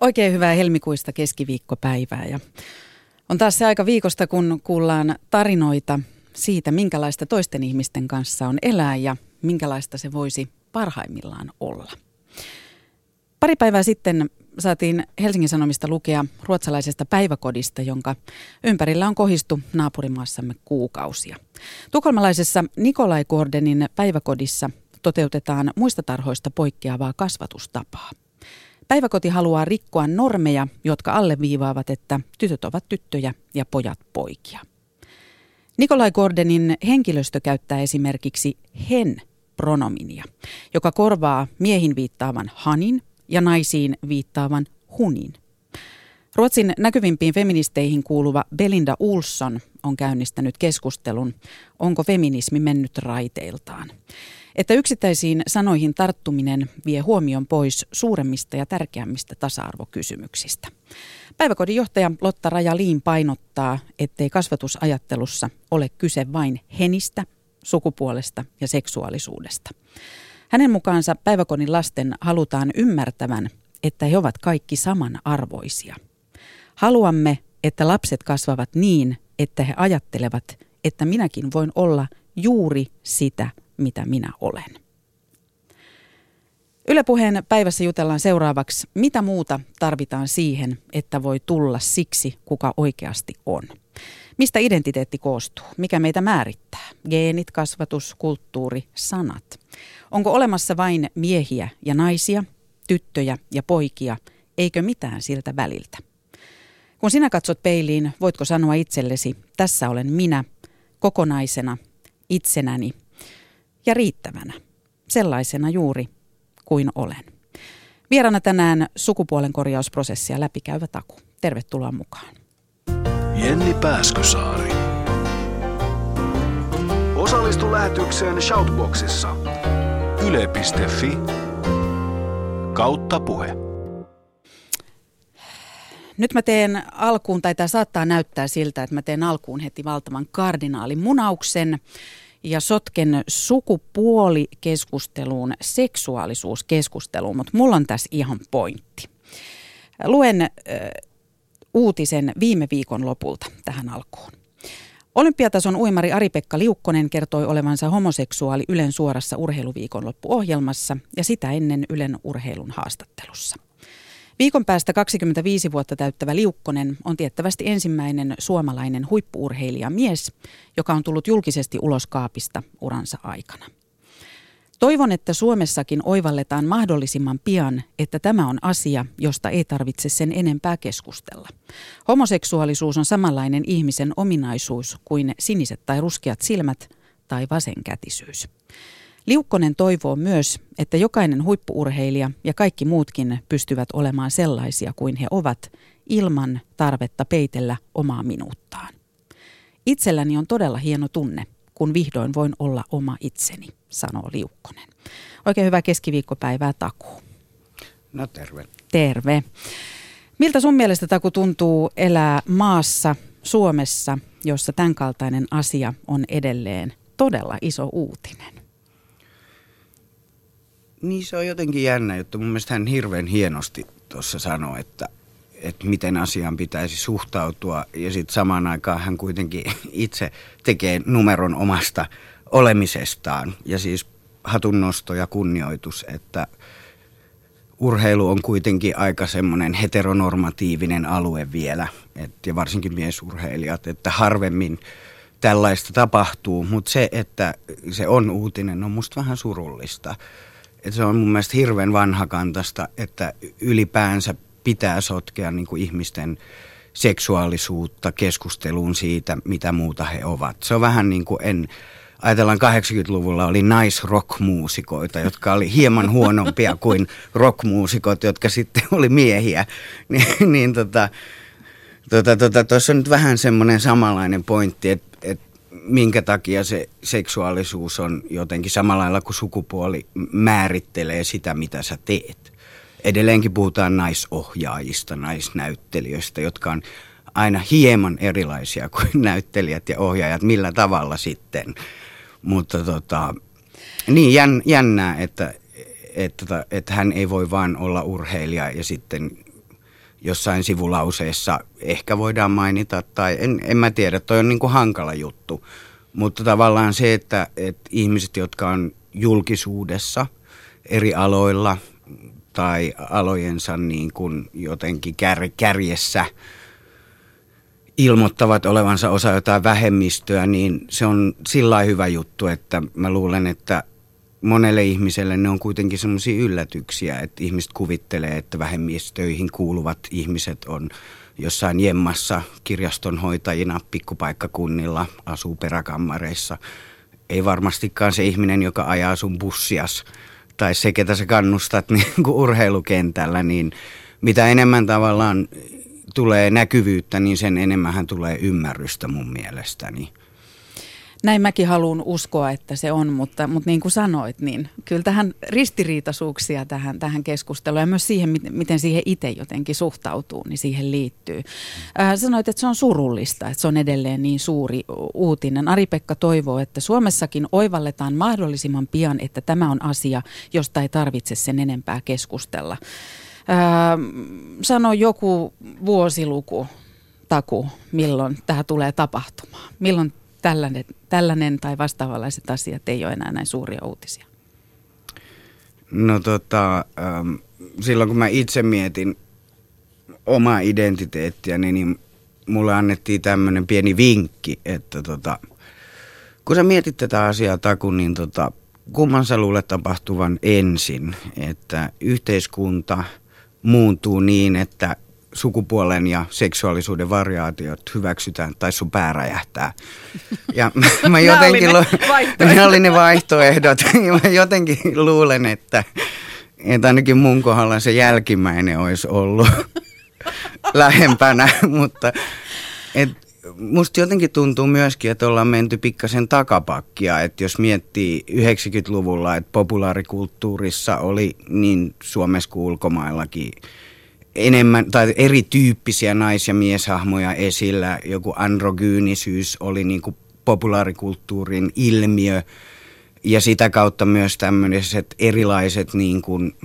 Oikein hyvää helmikuista keskiviikkopäivää ja on taas se aika viikosta, kun kuullaan tarinoita siitä, minkälaista toisten ihmisten kanssa on elää ja minkälaista se voisi parhaimmillaan olla. Pari päivää sitten saatiin Helsingin Sanomista lukea ruotsalaisesta päiväkodista, jonka ympärillä on kohistu naapurimaassamme kuukausia. Tukholmalaisessa Nikolai Gordenin päiväkodissa toteutetaan muista tarhoista poikkeavaa kasvatustapaa. Päiväkoti haluaa rikkoa normeja, jotka alleviivaavat, että tytöt ovat tyttöjä ja pojat poikia. Nikolai Gordenin henkilöstö käyttää esimerkiksi hen-pronominia, joka korvaa miehin viittaavan hanin ja naisiin viittaavan hunin. Ruotsin näkyvimpiin feministeihin kuuluva Belinda Ulsson on käynnistänyt keskustelun, onko feminismi mennyt raiteiltaan että yksittäisiin sanoihin tarttuminen vie huomion pois suuremmista ja tärkeämmistä tasa-arvokysymyksistä. Päiväkodin johtaja Lotta Raja-Liin painottaa, ettei kasvatusajattelussa ole kyse vain henistä, sukupuolesta ja seksuaalisuudesta. Hänen mukaansa päiväkodin lasten halutaan ymmärtävän, että he ovat kaikki samanarvoisia. Haluamme, että lapset kasvavat niin, että he ajattelevat, että minäkin voin olla juuri sitä, mitä minä olen. Ylepuheen päivässä jutellaan seuraavaksi, mitä muuta tarvitaan siihen, että voi tulla siksi, kuka oikeasti on. Mistä identiteetti koostuu? Mikä meitä määrittää? Geenit, kasvatus, kulttuuri, sanat. Onko olemassa vain miehiä ja naisia, tyttöjä ja poikia, eikö mitään siltä väliltä? Kun sinä katsot peiliin, voitko sanoa itsellesi, tässä olen minä, kokonaisena, itsenäni, ja riittävänä, sellaisena juuri kuin olen. Vierana tänään sukupuolen korjausprosessia läpikäyvä Taku. Tervetuloa mukaan. Jenni Pääskösaari. Osallistu lähetykseen Shoutboxissa. Yle.fi kautta puhe. Nyt mä teen alkuun, tai tämä saattaa näyttää siltä, että mä teen alkuun heti valtavan kardinaalimunauksen ja sotken sukupuolikeskusteluun seksuaalisuuskeskusteluun, mutta mulla on tässä ihan pointti. Luen äh, uutisen viime viikon lopulta tähän alkuun. Olympiatason uimari Ari-Pekka Liukkonen kertoi olevansa homoseksuaali Ylen suorassa urheiluviikonloppuohjelmassa ja sitä ennen Ylen urheilun haastattelussa. Viikon päästä 25 vuotta täyttävä Liukkonen on tiettävästi ensimmäinen suomalainen huippuurheilija mies, joka on tullut julkisesti ulos kaapista uransa aikana. Toivon, että Suomessakin oivalletaan mahdollisimman pian, että tämä on asia, josta ei tarvitse sen enempää keskustella. Homoseksuaalisuus on samanlainen ihmisen ominaisuus kuin siniset tai ruskeat silmät tai vasenkätisyys. Liukkonen toivoo myös, että jokainen huippuurheilija ja kaikki muutkin pystyvät olemaan sellaisia kuin he ovat ilman tarvetta peitellä omaa minuuttaan. Itselläni on todella hieno tunne, kun vihdoin voin olla oma itseni, sanoo Liukkonen. Oikein hyvää keskiviikkopäivää Taku. No terve. Terve. Miltä sun mielestä Taku tuntuu elää maassa, Suomessa, jossa tämänkaltainen asia on edelleen todella iso uutinen? Niin se on jotenkin jännä juttu. Mun mielestä hän hirveän hienosti tuossa sanoi, että, että miten asiaan pitäisi suhtautua. Ja sitten samaan aikaan hän kuitenkin itse tekee numeron omasta olemisestaan. Ja siis hatunnosto ja kunnioitus, että urheilu on kuitenkin aika semmoinen heteronormatiivinen alue vielä. Et, ja varsinkin miesurheilijat, että harvemmin tällaista tapahtuu. Mutta se, että se on uutinen, on musta vähän surullista että se on mun mielestä hirveän vanhakantasta, että ylipäänsä pitää sotkea niin kuin ihmisten seksuaalisuutta keskusteluun siitä, mitä muuta he ovat. Se on vähän niin kuin en, ajatellaan 80-luvulla oli naisrockmuusikoita, jotka oli hieman huonompia kuin rockmuusikot, jotka sitten oli miehiä. niin, niin tota, tota, tota, tuossa on nyt vähän semmoinen samanlainen pointti, että minkä takia se seksuaalisuus on jotenkin samalla lailla kuin sukupuoli määrittelee sitä, mitä sä teet. Edelleenkin puhutaan naisohjaajista, naisnäyttelijöistä, jotka on aina hieman erilaisia kuin näyttelijät ja ohjaajat, millä tavalla sitten. Mutta tota, niin jännää, että, että, että hän ei voi vain olla urheilija ja sitten jossain sivulauseessa ehkä voidaan mainita, tai en, en mä tiedä, toi on niin kuin hankala juttu. Mutta tavallaan se, että, että ihmiset, jotka on julkisuudessa eri aloilla tai alojensa niin kuin jotenkin kär, kärjessä ilmoittavat olevansa osa jotain vähemmistöä, niin se on sillä hyvä juttu, että mä luulen, että monelle ihmiselle ne on kuitenkin sellaisia yllätyksiä, että ihmiset kuvittelee, että vähemmistöihin kuuluvat ihmiset on jossain jemmassa kirjastonhoitajina pikkupaikkakunnilla, asuu peräkammareissa. Ei varmastikaan se ihminen, joka ajaa sun bussias tai se, ketä sä kannustat niin kuin urheilukentällä, niin mitä enemmän tavallaan tulee näkyvyyttä, niin sen enemmän tulee ymmärrystä mun mielestäni. Näin mäkin haluan uskoa, että se on, mutta, mutta niin kuin sanoit, niin kyllä tähän ristiriitaisuuksia tähän, tähän keskusteluun ja myös siihen, miten siihen itse jotenkin suhtautuu, niin siihen liittyy. Äh, sanoit, että se on surullista, että se on edelleen niin suuri uutinen. Ari-Pekka toivoo, että Suomessakin oivalletaan mahdollisimman pian, että tämä on asia, josta ei tarvitse sen enempää keskustella. Äh, sano joku vuosiluku, taku, milloin tämä tulee tapahtumaan. Milloin tällainen, tällainen tai vastaavanlaiset asiat ei ole enää näin suuria uutisia? No tota, ähm, silloin kun mä itse mietin omaa identiteettiä, niin mulle annettiin tämmöinen pieni vinkki, että tota, kun sä mietit tätä asiaa Taku, niin tota, kumman sä luulet tapahtuvan ensin, että yhteiskunta muuntuu niin, että sukupuolen ja seksuaalisuuden variaatiot hyväksytään tai sun pää räjähtää. Ja mä jotenkin lu- ne oli ne vaihtoehdot. Ja mä jotenkin luulen, että, että ainakin mun kohdalla se jälkimmäinen olisi ollut lähempänä, mutta et, musta jotenkin tuntuu myöskin, että ollaan menty pikkasen takapakkia, että jos miettii 90-luvulla, että populaarikulttuurissa oli niin Suomessa kuin ulkomaillakin – enemmän tai erityyppisiä nais- ja mieshahmoja esillä. Joku androgyynisyys oli niin kuin populaarikulttuurin ilmiö ja sitä kautta myös tämmöiset erilaiset niin kuin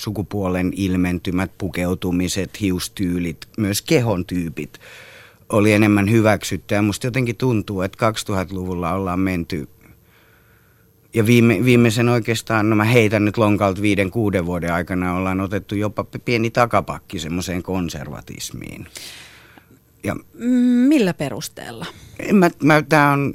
sukupuolen ilmentymät, pukeutumiset, hiustyylit, myös kehon tyypit oli enemmän hyväksyttyä. Musta jotenkin tuntuu, että 2000-luvulla ollaan menty ja viime, viimeisen oikeastaan, no mä heitän nyt lonkalta viiden, kuuden vuoden aikana, ollaan otettu jopa pieni takapakki semmoiseen konservatismiin. Ja, Millä perusteella? Mä, mä, tää on,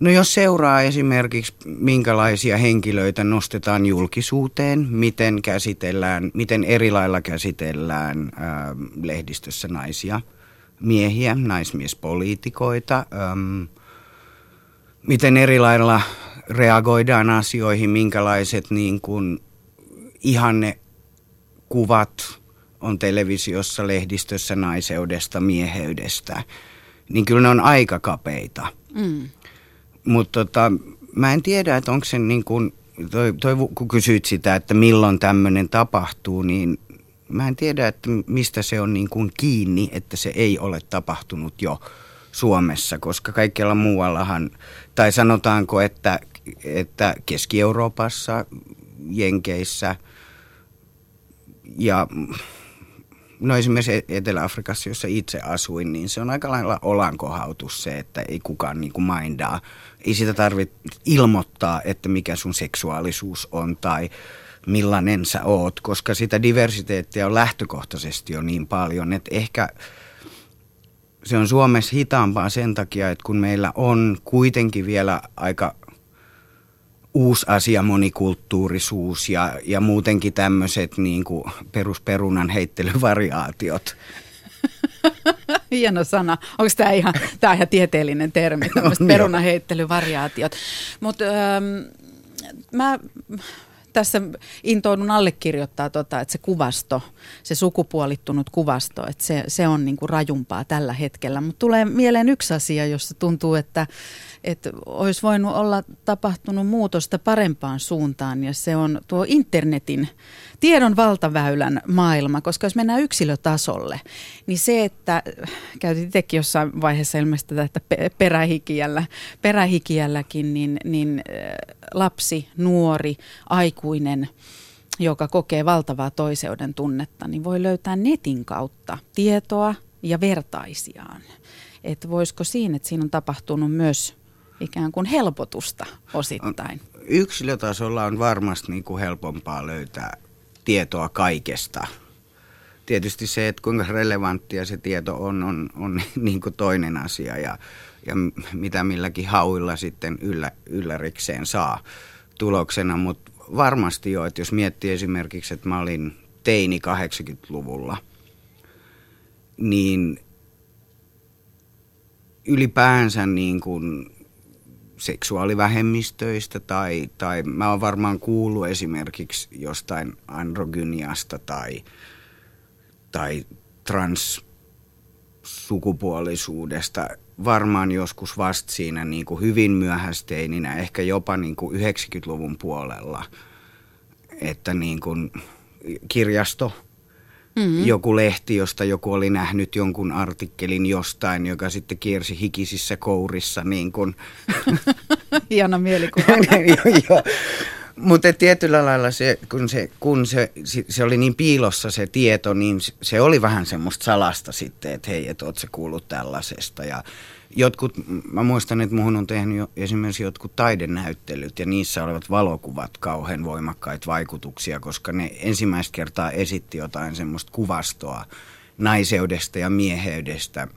no jos seuraa esimerkiksi minkälaisia henkilöitä nostetaan julkisuuteen, miten käsitellään, miten eri lailla käsitellään ää, lehdistössä naisia, miehiä, naismiespoliitikoita, äm, miten eri lailla reagoidaan asioihin, minkälaiset niin kuin ihanne kuvat on televisiossa, lehdistössä naiseudesta, mieheydestä, niin kyllä ne on aika kapeita. Mm. Mutta tota, mä en tiedä, että onko se niin kuin, toi, toi, kun kysyit sitä, että milloin tämmöinen tapahtuu, niin mä en tiedä, että mistä se on niin kuin kiinni, että se ei ole tapahtunut jo Suomessa, koska kaikkialla muuallahan, tai sanotaanko, että, että Keski-Euroopassa, Jenkeissä ja no esimerkiksi e- Etelä-Afrikassa, jossa itse asuin, niin se on aika lailla olankohautus se, että ei kukaan niin kuin mindaa. Ei sitä tarvitse ilmoittaa, että mikä sun seksuaalisuus on tai millainen sä oot, koska sitä diversiteettiä on lähtökohtaisesti jo niin paljon, että ehkä – se on Suomessa hitaampaa sen takia, että kun meillä on kuitenkin vielä aika uusi asia monikulttuurisuus ja, ja muutenkin tämmöiset niin perusperunan heittelyvariaatiot. Hieno sana. Onko tämä ihan, tämä ihan tieteellinen termi, tämmöiset perunaheittelyvariaatiot. Mutta ähm, mä tässä intoudun allekirjoittaa, tota, että se kuvasto, se sukupuolittunut kuvasto, että se, se on niin kuin rajumpaa tällä hetkellä. Mutta tulee mieleen yksi asia, jossa tuntuu, että, että olisi voinut olla tapahtunut muutosta parempaan suuntaan ja se on tuo internetin tiedon valtaväylän maailma, koska jos mennään yksilötasolle, niin se, että käytit itsekin jossain vaiheessa ilmeisesti tätä että perähikijällä, perähikijälläkin, niin, niin lapsi, nuori, aikuinen joka kokee valtavaa toiseuden tunnetta, niin voi löytää netin kautta tietoa ja vertaisiaan. Että voisiko siinä, että siinä on tapahtunut myös ikään kuin helpotusta osittain? Yksilötasolla on varmasti niin kuin helpompaa löytää tietoa kaikesta. Tietysti se, että kuinka relevanttia se tieto on, on, on niin kuin toinen asia ja, ja mitä milläkin hauilla sitten yllä, yllärikseen saa tuloksena, mutta varmasti jo, että jos miettii esimerkiksi, että mä olin teini 80-luvulla, niin ylipäänsä niin kuin seksuaalivähemmistöistä tai, tai mä oon varmaan kuullut esimerkiksi jostain androgyniasta tai, tai transsukupuolisuudesta varmaan joskus vasta siinä niin kuin hyvin myöhästeininä, ehkä jopa niin kuin 90-luvun puolella, että niin kuin kirjasto – mm-hmm. joku lehti, josta joku oli nähnyt jonkun artikkelin jostain, joka sitten kiersi hikisissä kourissa. Niin kuin. Hieno mielikuva. Mutta tietyllä lailla se, kun, se, kun se, se oli niin piilossa se tieto, niin se oli vähän semmoista salasta sitten, että hei, että oot sä kuullut tällaisesta. Ja jotkut, mä muistan, että muhun on tehnyt jo esimerkiksi jotkut taidenäyttelyt ja niissä olevat valokuvat kauhean voimakkaita vaikutuksia, koska ne ensimmäistä kertaa esitti jotain semmoista kuvastoa naiseudesta ja mieheydestä,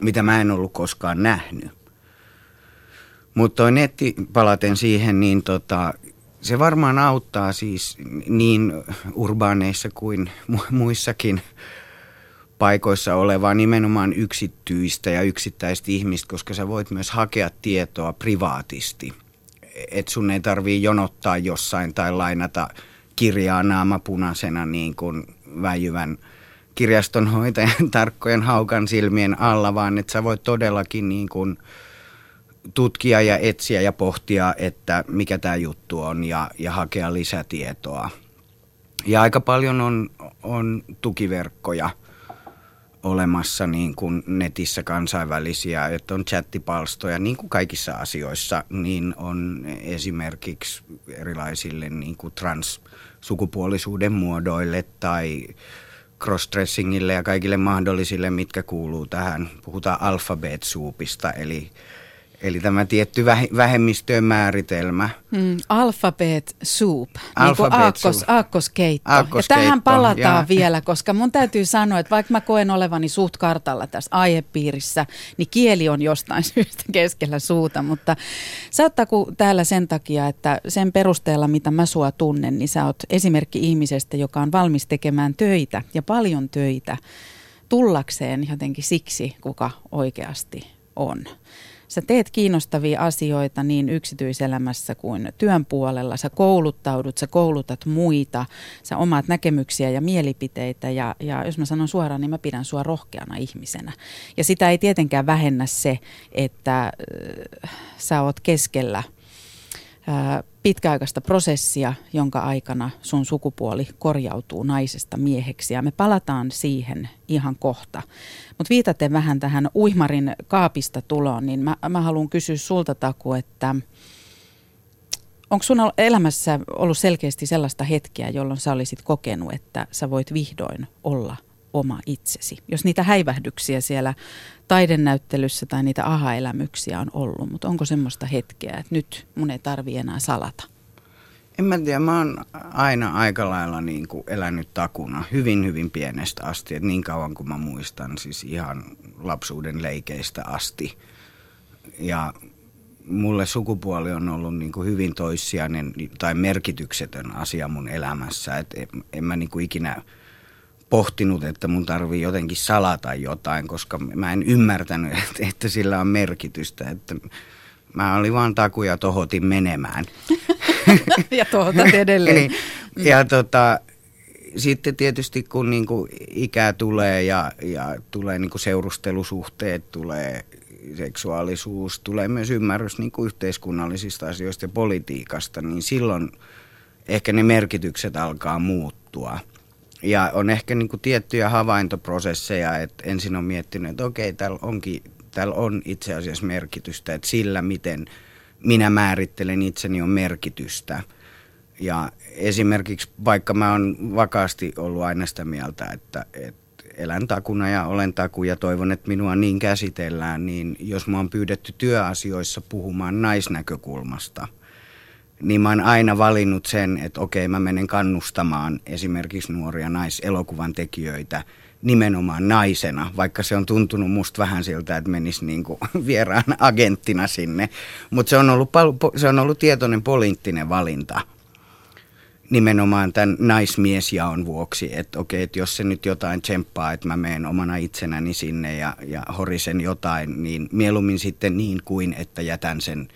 mitä mä en ollut koskaan nähnyt. Mutta toi netti, palaten siihen, niin tota, se varmaan auttaa siis niin urbaaneissa kuin muissakin paikoissa olevaa nimenomaan yksityistä ja yksittäistä ihmistä, koska sä voit myös hakea tietoa privaatisti. Et sun ei tarvii jonottaa jossain tai lainata kirjaa naamapunaisena niin kuin väijyvän kirjastonhoitajan tarkkojen haukan silmien alla, vaan että sä voit todellakin niin kuin tutkia ja etsiä ja pohtia, että mikä tämä juttu on ja, ja hakea lisätietoa. Ja aika paljon on, on tukiverkkoja – olemassa niin kuin netissä kansainvälisiä, että on chattipalstoja, niin kuin kaikissa asioissa, niin on esimerkiksi erilaisille niin kuin transsukupuolisuuden muodoille tai crossdressingille ja kaikille mahdollisille, mitkä kuuluu tähän. Puhutaan alphabet-suupista, eli Eli tämä tietty vähemmistöön määritelmä. Mm, alphabet soup, alphabet niin aakkos, soup. aakkoskeitto. aakkoskeitto. Ja tähän palataan ja. vielä, koska mun täytyy sanoa, että vaikka mä koen olevani suht kartalla tässä aihepiirissä, niin kieli on jostain syystä keskellä suuta. Mutta sä oot täällä sen takia, että sen perusteella, mitä mä sua tunnen, niin sä oot esimerkki ihmisestä, joka on valmis tekemään töitä ja paljon töitä tullakseen jotenkin siksi, kuka oikeasti on. Sä teet kiinnostavia asioita niin yksityiselämässä kuin työn puolella. Sä kouluttaudut, sä koulutat muita, sä omaat näkemyksiä ja mielipiteitä. Ja, ja jos mä sanon suoraan, niin mä pidän sua rohkeana ihmisenä. Ja sitä ei tietenkään vähennä se, että äh, sä oot keskellä – pitkäaikaista prosessia, jonka aikana sun sukupuoli korjautuu naisesta mieheksi. Ja me palataan siihen ihan kohta. Mutta viitaten vähän tähän uihmarin kaapista tuloon, niin mä, mä haluan kysyä sulta Taku, että onko sun elämässä ollut selkeästi sellaista hetkeä, jolloin sä olisit kokenut, että sä voit vihdoin olla oma itsesi. Jos niitä häivähdyksiä siellä taidennäyttelyssä tai niitä aha-elämyksiä on ollut, mutta onko semmoista hetkeä, että nyt mun ei tarvi enää salata? En mä tiedä, mä oon aina aika lailla niin kuin elänyt takuna hyvin hyvin pienestä asti, että niin kauan kuin mä muistan, siis ihan lapsuuden leikeistä asti. Ja mulle sukupuoli on ollut niin kuin hyvin toissijainen tai merkityksetön asia mun elämässä, että en, en mä niin kuin ikinä pohtinut, että mun tarvii jotenkin salata jotain, koska mä en ymmärtänyt, että, että sillä on merkitystä. Että mä olin vaan taku ja tohotin menemään. ja tohotat edelleen. Eli, ja tota, sitten tietysti kun niinku ikää tulee ja, ja tulee niinku seurustelusuhteet, tulee seksuaalisuus, tulee myös ymmärrys niinku yhteiskunnallisista asioista ja politiikasta, niin silloin ehkä ne merkitykset alkaa muuttua – ja on ehkä niin kuin tiettyjä havaintoprosesseja, että ensin on miettinyt, että okei, täällä, onkin, täällä on itse asiassa merkitystä, että sillä miten minä määrittelen itseni on merkitystä. Ja esimerkiksi vaikka mä oon vakaasti ollut aina sitä mieltä, että, että elän takuna ja olen taku ja toivon, että minua niin käsitellään, niin jos mä oon pyydetty työasioissa puhumaan naisnäkökulmasta, niin mä oon aina valinnut sen, että okei mä menen kannustamaan esimerkiksi nuoria naiselokuvan tekijöitä nimenomaan naisena, vaikka se on tuntunut musta vähän siltä, että menisi niin kuin vieraan agenttina sinne. Mutta se, on ollut se on ollut tietoinen poliittinen valinta – nimenomaan tämän naismiesjaon vuoksi, että okei, että jos se nyt jotain tsemppaa, että mä menen omana itsenäni sinne ja, ja horisen jotain, niin mieluummin sitten niin kuin, että jätän sen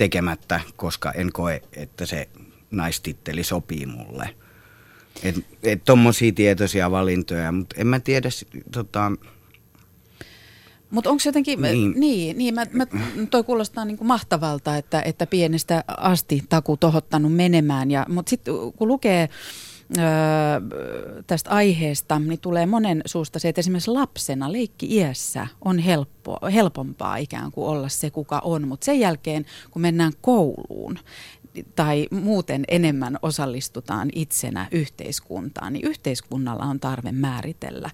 tekemättä, koska en koe, että se naistitteli sopii mulle. Että et tommosia tietoisia valintoja, mutta en mä tiedä, tota, mutta onko jotenkin, niin, niin, niin mä, mä, toi kuulostaa niin kuin mahtavalta, että, että pienestä asti taku tohottanut menemään. Mutta sitten kun lukee öö, tästä aiheesta, niin tulee monen suusta se, että esimerkiksi lapsena leikki-iässä on helppo, helpompaa ikään kuin olla se, kuka on. Mutta sen jälkeen, kun mennään kouluun, tai muuten enemmän osallistutaan itsenä yhteiskuntaan, niin yhteiskunnalla on tarve määritellä,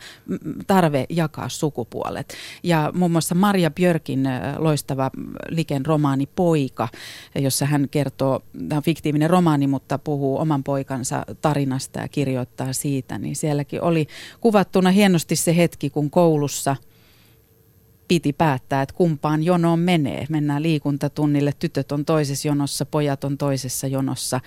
tarve jakaa sukupuolet. Ja muun muassa Maria Björkin loistava Liken romaani Poika, jossa hän kertoo, tämä on fiktiivinen romaani, mutta puhuu oman poikansa tarinasta ja kirjoittaa siitä, niin sielläkin oli kuvattuna hienosti se hetki, kun koulussa – piti päättää, että kumpaan jonoon menee. Mennään liikuntatunnille, tytöt on toisessa jonossa, pojat on toisessa jonossa.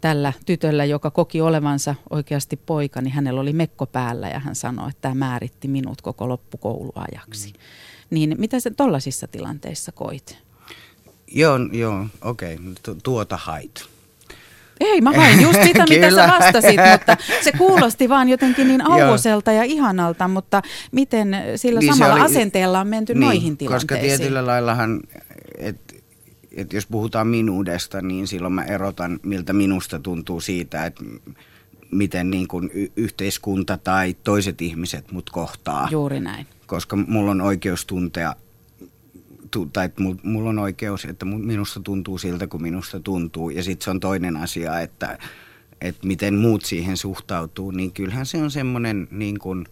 Tällä tytöllä, joka koki olevansa oikeasti poika, niin hänellä oli mekko päällä ja hän sanoi, että tämä määritti minut koko loppukouluajaksi. Mm. Niin mitä sä tollaisissa tilanteissa koit? Joo, joo, okei, okay. tuota hait. Ei, mä hain just sitä, mitä sä vastasit, mutta se kuulosti vaan jotenkin niin auvoselta ja ihanalta, mutta miten sillä niin samalla oli, asenteella on menty niin, noihin tilanteisiin? Koska tietyllä laillahan, että et jos puhutaan minuudesta, niin silloin mä erotan, miltä minusta tuntuu siitä, että miten niin kuin y- yhteiskunta tai toiset ihmiset mut kohtaa. Juuri näin. Koska mulla on oikeus tuntea tai että mulla on oikeus, että minusta tuntuu siltä, kun minusta tuntuu. Ja sitten se on toinen asia, että, että miten muut siihen suhtautuu, niin kyllähän se on semmoinen, niin kuin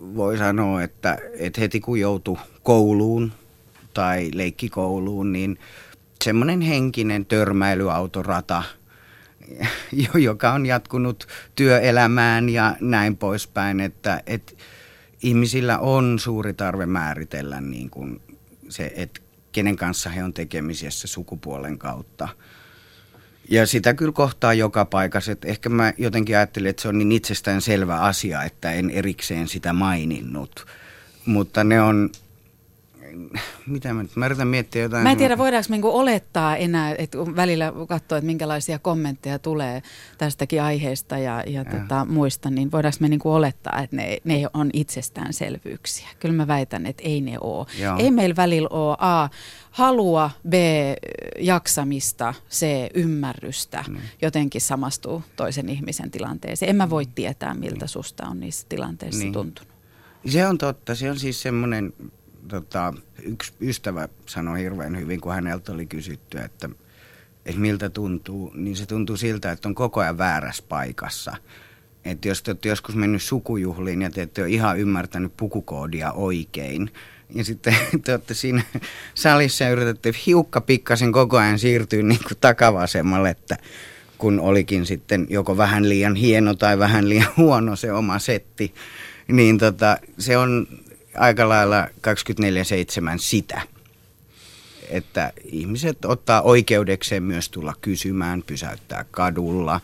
voi sanoa, että, että heti kun joutuu kouluun tai leikkikouluun, niin semmoinen henkinen törmäilyautorata, joka on jatkunut työelämään ja näin poispäin, että, että ihmisillä on suuri tarve määritellä niin kuin se, että kenen kanssa he on tekemisissä sukupuolen kautta. Ja sitä kyllä kohtaa joka paikassa. Että ehkä mä jotenkin ajattelin, että se on niin itsestään selvä asia, että en erikseen sitä maininnut. Mutta ne on mitä mä, mä yritän miettiä jotain. Mä en tiedä, voidaanko niinku olettaa enää, että välillä katsoo, että minkälaisia kommentteja tulee tästäkin aiheesta ja, ja, ja. Tota, muista, niin voidaanko me niinku olettaa, että ne, ne on itsestäänselvyyksiä. Kyllä mä väitän, että ei ne ole. Joo. Ei meillä välillä ole A, halua, B, jaksamista, C, ymmärrystä mm. jotenkin samastuu toisen ihmisen tilanteeseen. En mä voi tietää, miltä mm. susta on niissä tilanteissa niin. tuntunut. Se on totta. Se on siis semmoinen tota, yksi ystävä sanoi hirveän hyvin, kun häneltä oli kysytty, että, että miltä tuntuu, niin se tuntuu siltä, että on koko ajan väärässä paikassa. Että jos te olette joskus mennyt sukujuhliin ja te ette ole ihan ymmärtänyt pukukoodia oikein, ja sitten te olette siinä salissa ja yritätte hiukka pikkasen koko ajan siirtyä niin kuin takavasemmalle, että kun olikin sitten joko vähän liian hieno tai vähän liian huono se oma setti, niin tota, se on aika lailla 24-7 sitä, että ihmiset ottaa oikeudekseen myös tulla kysymään, pysäyttää kadulla,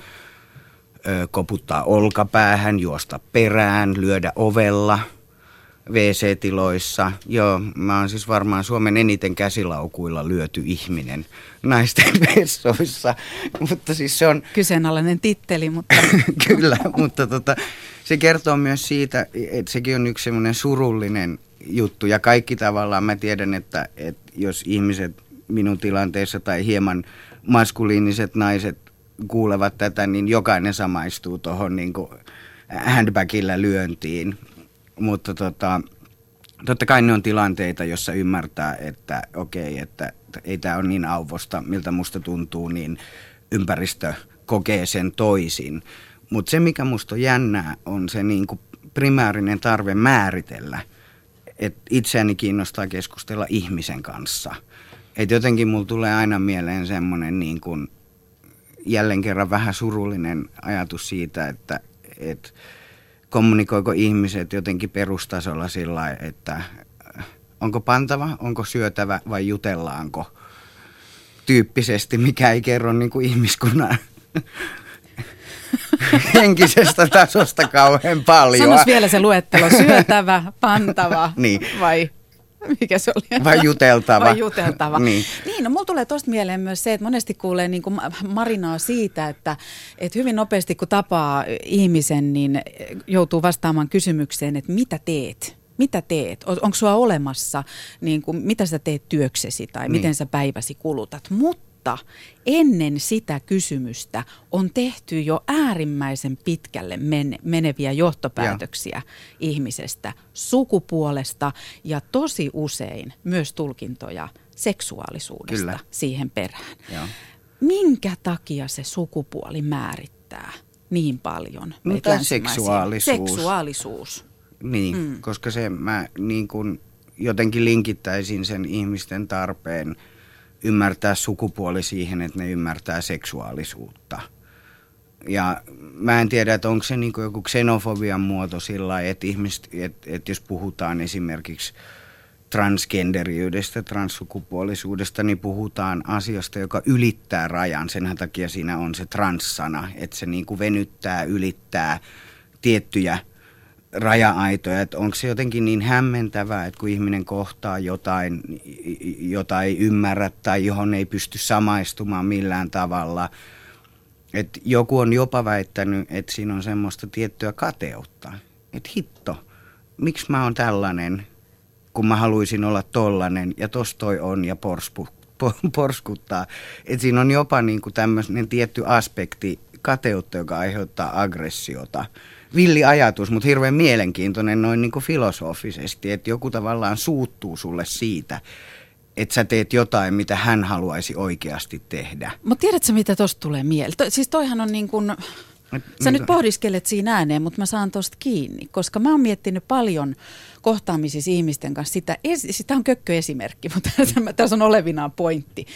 koputtaa olkapäähän, juosta perään, lyödä ovella WC-tiloissa. Joo, mä oon siis varmaan Suomen eniten käsilaukuilla lyöty ihminen naisten vessoissa. mutta siis se on... Kyseenalainen titteli, mutta... Kyllä, mutta tota, se kertoo myös siitä, että sekin on yksi semmoinen surullinen juttu. Ja kaikki tavallaan, mä tiedän, että, että jos ihmiset minun tilanteessa tai hieman maskuliiniset naiset kuulevat tätä, niin jokainen samaistuu tuohon niin handbagillä lyöntiin. Mutta tota, totta kai ne on tilanteita, jossa ymmärtää, että okei, että ei tämä ole niin auvosta, miltä musta tuntuu, niin ympäristö kokee sen toisin. Mutta se, mikä musta on jännää, on se niin kuin primäärinen tarve määritellä, että itseäni kiinnostaa keskustella ihmisen kanssa. Et jotenkin mulla tulee aina mieleen semmoinen niin kuin jälleen kerran vähän surullinen ajatus siitä, että, että kommunikoiko ihmiset jotenkin perustasolla sillä että onko pantava, onko syötävä vai jutellaanko tyyppisesti, mikä ei kerro niin kuin ihmiskunnan henkisestä tasosta kauhean paljon. Sanois vielä se luettelo, syötävä, pantava niin. vai mikä se oli? Vai juteltava. Vai juteltava. niin. niin, no mulla tulee tuosta mieleen myös se, että monesti kuulee niin kuin marinaa siitä, että, että hyvin nopeasti kun tapaa ihmisen, niin joutuu vastaamaan kysymykseen, että mitä teet? Mitä teet? On, onko sua olemassa, niin kuin, mitä sä teet työksesi tai niin. miten sä päiväsi kulutat? Mutta mutta ennen sitä kysymystä on tehty jo äärimmäisen pitkälle meneviä johtopäätöksiä ja. ihmisestä, sukupuolesta ja tosi usein myös tulkintoja seksuaalisuudesta Kyllä. siihen perään. Ja. Minkä takia se sukupuoli määrittää niin paljon? No, seksuaalisuus. Seksuaalisuus. Niin, mm. koska se mä niin kun jotenkin linkittäisin sen ihmisten tarpeen – ymmärtää sukupuoli siihen, että ne ymmärtää seksuaalisuutta. Ja mä en tiedä, että onko se niin joku xenofobian muoto sillä että, ihmiset, että, että jos puhutaan esimerkiksi transgenderiydestä, transsukupuolisuudesta, niin puhutaan asiasta, joka ylittää rajan. Sen takia siinä on se transsana, että se niin kuin venyttää, ylittää tiettyjä raja-aitoja, että onko se jotenkin niin hämmentävää, että kun ihminen kohtaa jotain, jota ei ymmärrä tai johon ei pysty samaistumaan millään tavalla, että joku on jopa väittänyt, että siinä on semmoista tiettyä kateutta, että hitto, miksi mä oon tällainen, kun mä haluaisin olla tollanen ja tos toi on ja porspu, porskuttaa. Että siinä on jopa niinku tämmöinen tietty aspekti kateutta, joka aiheuttaa aggressiota – villi ajatus, mutta hirveän mielenkiintoinen noin niin kuin filosofisesti, että joku tavallaan suuttuu sulle siitä, että sä teet jotain, mitä hän haluaisi oikeasti tehdä. Mutta tiedätkö, mitä tosta tulee mieleen? To, siis toihan on niin kuin, et, sä nyt pohdiskelet siinä ääneen, mutta mä saan tosta kiinni, koska mä oon miettinyt paljon kohtaamisissa ihmisten kanssa sitä, sitä on kökköesimerkki, mutta tässä on olevinaan pointti.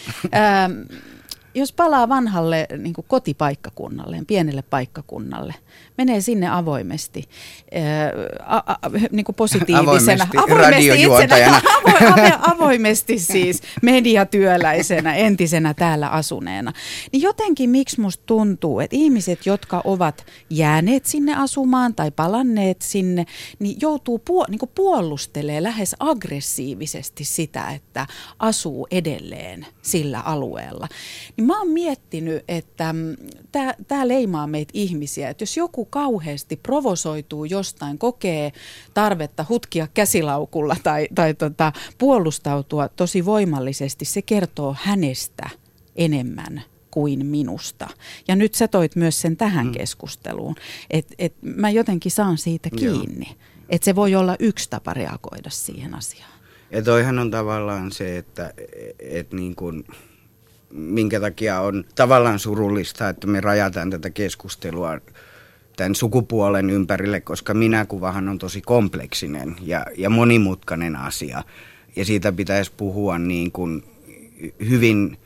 Jos palaa vanhalle niin kuin kotipaikkakunnalle, pienelle paikkakunnalle, menee sinne avoimesti, ää, a, a, niin kuin positiivisena, avoimesti, avoimesti, itsenä, avo, avo, avoimesti siis mediatyöläisenä, entisenä täällä asuneena, niin jotenkin miksi musta tuntuu, että ihmiset, jotka ovat jääneet sinne asumaan tai palanneet sinne, niin joutuu puo, niin kuin puolustelemaan lähes aggressiivisesti sitä, että asuu edelleen sillä alueella. Niin mä oon miettinyt, että mm, tämä leimaa meitä ihmisiä, että jos joku kauheasti provosoituu jostain, kokee tarvetta hutkia käsilaukulla tai, tai tota, puolustautua tosi voimallisesti, se kertoo hänestä enemmän kuin minusta. Ja nyt sä toit myös sen tähän mm. keskustuun, että et mä jotenkin saan siitä kiinni. Että se voi olla yksi tapa reagoida siihen asiaan. Ja toihan on tavallaan se, että et niin kuin minkä takia on tavallaan surullista, että me rajataan tätä keskustelua tämän sukupuolen ympärille, koska minäkuvahan on tosi kompleksinen ja, ja monimutkainen asia. Ja siitä pitäisi puhua niin kuin hyvin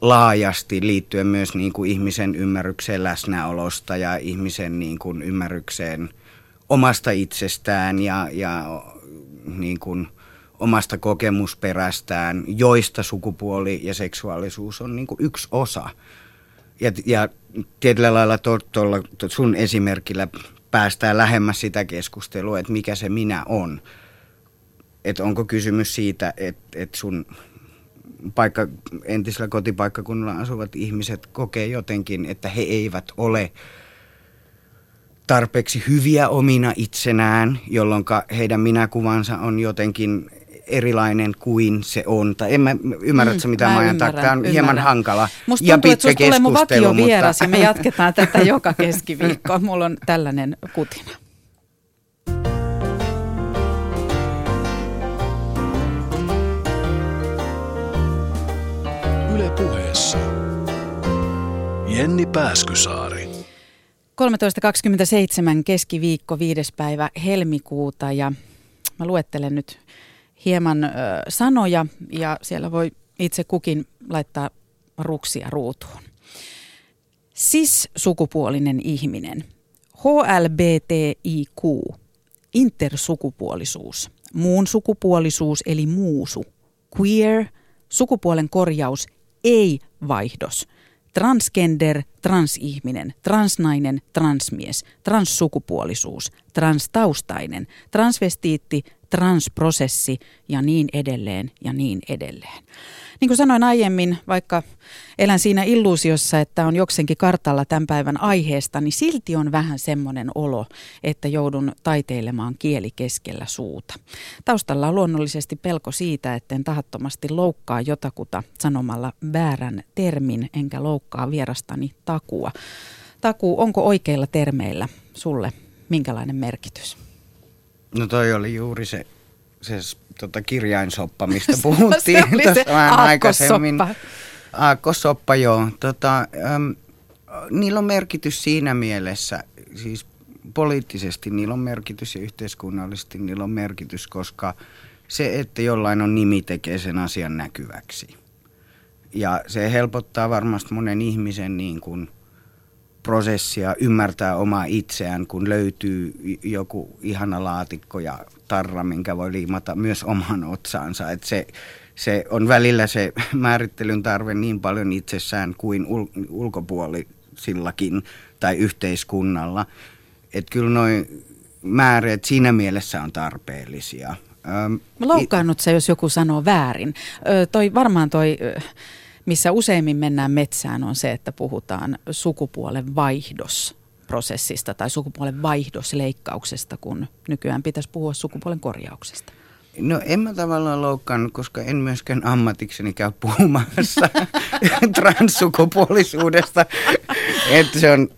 laajasti liittyen myös niin kuin ihmisen ymmärrykseen läsnäolosta ja ihmisen niin kuin ymmärrykseen omasta itsestään ja, ja niin kuin omasta kokemusperästään, joista sukupuoli ja seksuaalisuus on niin kuin yksi osa. Ja, ja tietyllä lailla tuolla to, sun esimerkillä päästään lähemmäs sitä keskustelua, että mikä se minä on. Että onko kysymys siitä, että, että sun paikka, entisellä kotipaikkakunnalla asuvat ihmiset kokee jotenkin, että he eivät ole tarpeeksi hyviä omina itsenään, jolloin heidän minäkuvansa on jotenkin erilainen kuin se on. Tai en mä ymmärrä, mm, mitä mä, mä ajan Tämä on hieman hankala Musta ja tuntuu, pitkä että keskustelu. Musta tulee mun vieras mutta... ja me jatketaan tätä joka keskiviikko. Mulla on tällainen kutina. Yle puheessa. Jenni Pääskysaari. 13.27 keskiviikko viides päivä helmikuuta ja mä luettelen nyt hieman ö, sanoja ja siellä voi itse kukin laittaa ruksia ruutuun. Cis-sukupuolinen ihminen, HLBTIQ, intersukupuolisuus, muun sukupuolisuus eli muusu, queer, sukupuolen korjaus, ei-vaihdos, transgender, transihminen, transnainen, transmies, transsukupuolisuus, transtaustainen, transvestiitti, transprosessi ja niin edelleen ja niin edelleen. Niin kuin sanoin aiemmin, vaikka elän siinä illuusiossa, että on joksenkin kartalla tämän päivän aiheesta, niin silti on vähän semmoinen olo, että joudun taiteilemaan kieli keskellä suuta. Taustalla on luonnollisesti pelko siitä, etten tahattomasti loukkaa jotakuta sanomalla väärän termin, enkä loukkaa vierastani takua. Taku, onko oikeilla termeillä sulle minkälainen merkitys? No toi oli juuri se, se tota kirjainsoppa, mistä puhuttiin tuossa vähän aikaisemmin. Aakkosoppa, joo. Tota, äm, niillä on merkitys siinä mielessä, siis poliittisesti niillä on merkitys ja yhteiskunnallisesti niillä on merkitys, koska se, että jollain on nimi, tekee sen asian näkyväksi. Ja se helpottaa varmasti monen ihmisen niin kuin prosessia ymmärtää omaa itseään, kun löytyy joku ihana laatikko ja tarra, minkä voi liimata myös oman otsaansa. Et se, se on välillä se määrittelyn tarve niin paljon itsessään kuin ul- ulkopuolisillakin tai yhteiskunnalla. Että kyllä noin määreet siinä mielessä on tarpeellisia. Öm, Loukkaannut se, jos joku sanoo väärin. Ö, toi, varmaan toi, missä useimmin mennään metsään, on se, että puhutaan sukupuolen vaihdosprosessista tai sukupuolen vaihdosleikkauksesta, kun nykyään pitäisi puhua sukupuolen korjauksesta. No en mä tavallaan loukkaannut, koska en myöskään ammatikseni käy puhumassa transsukupuolisuudesta. Että se on,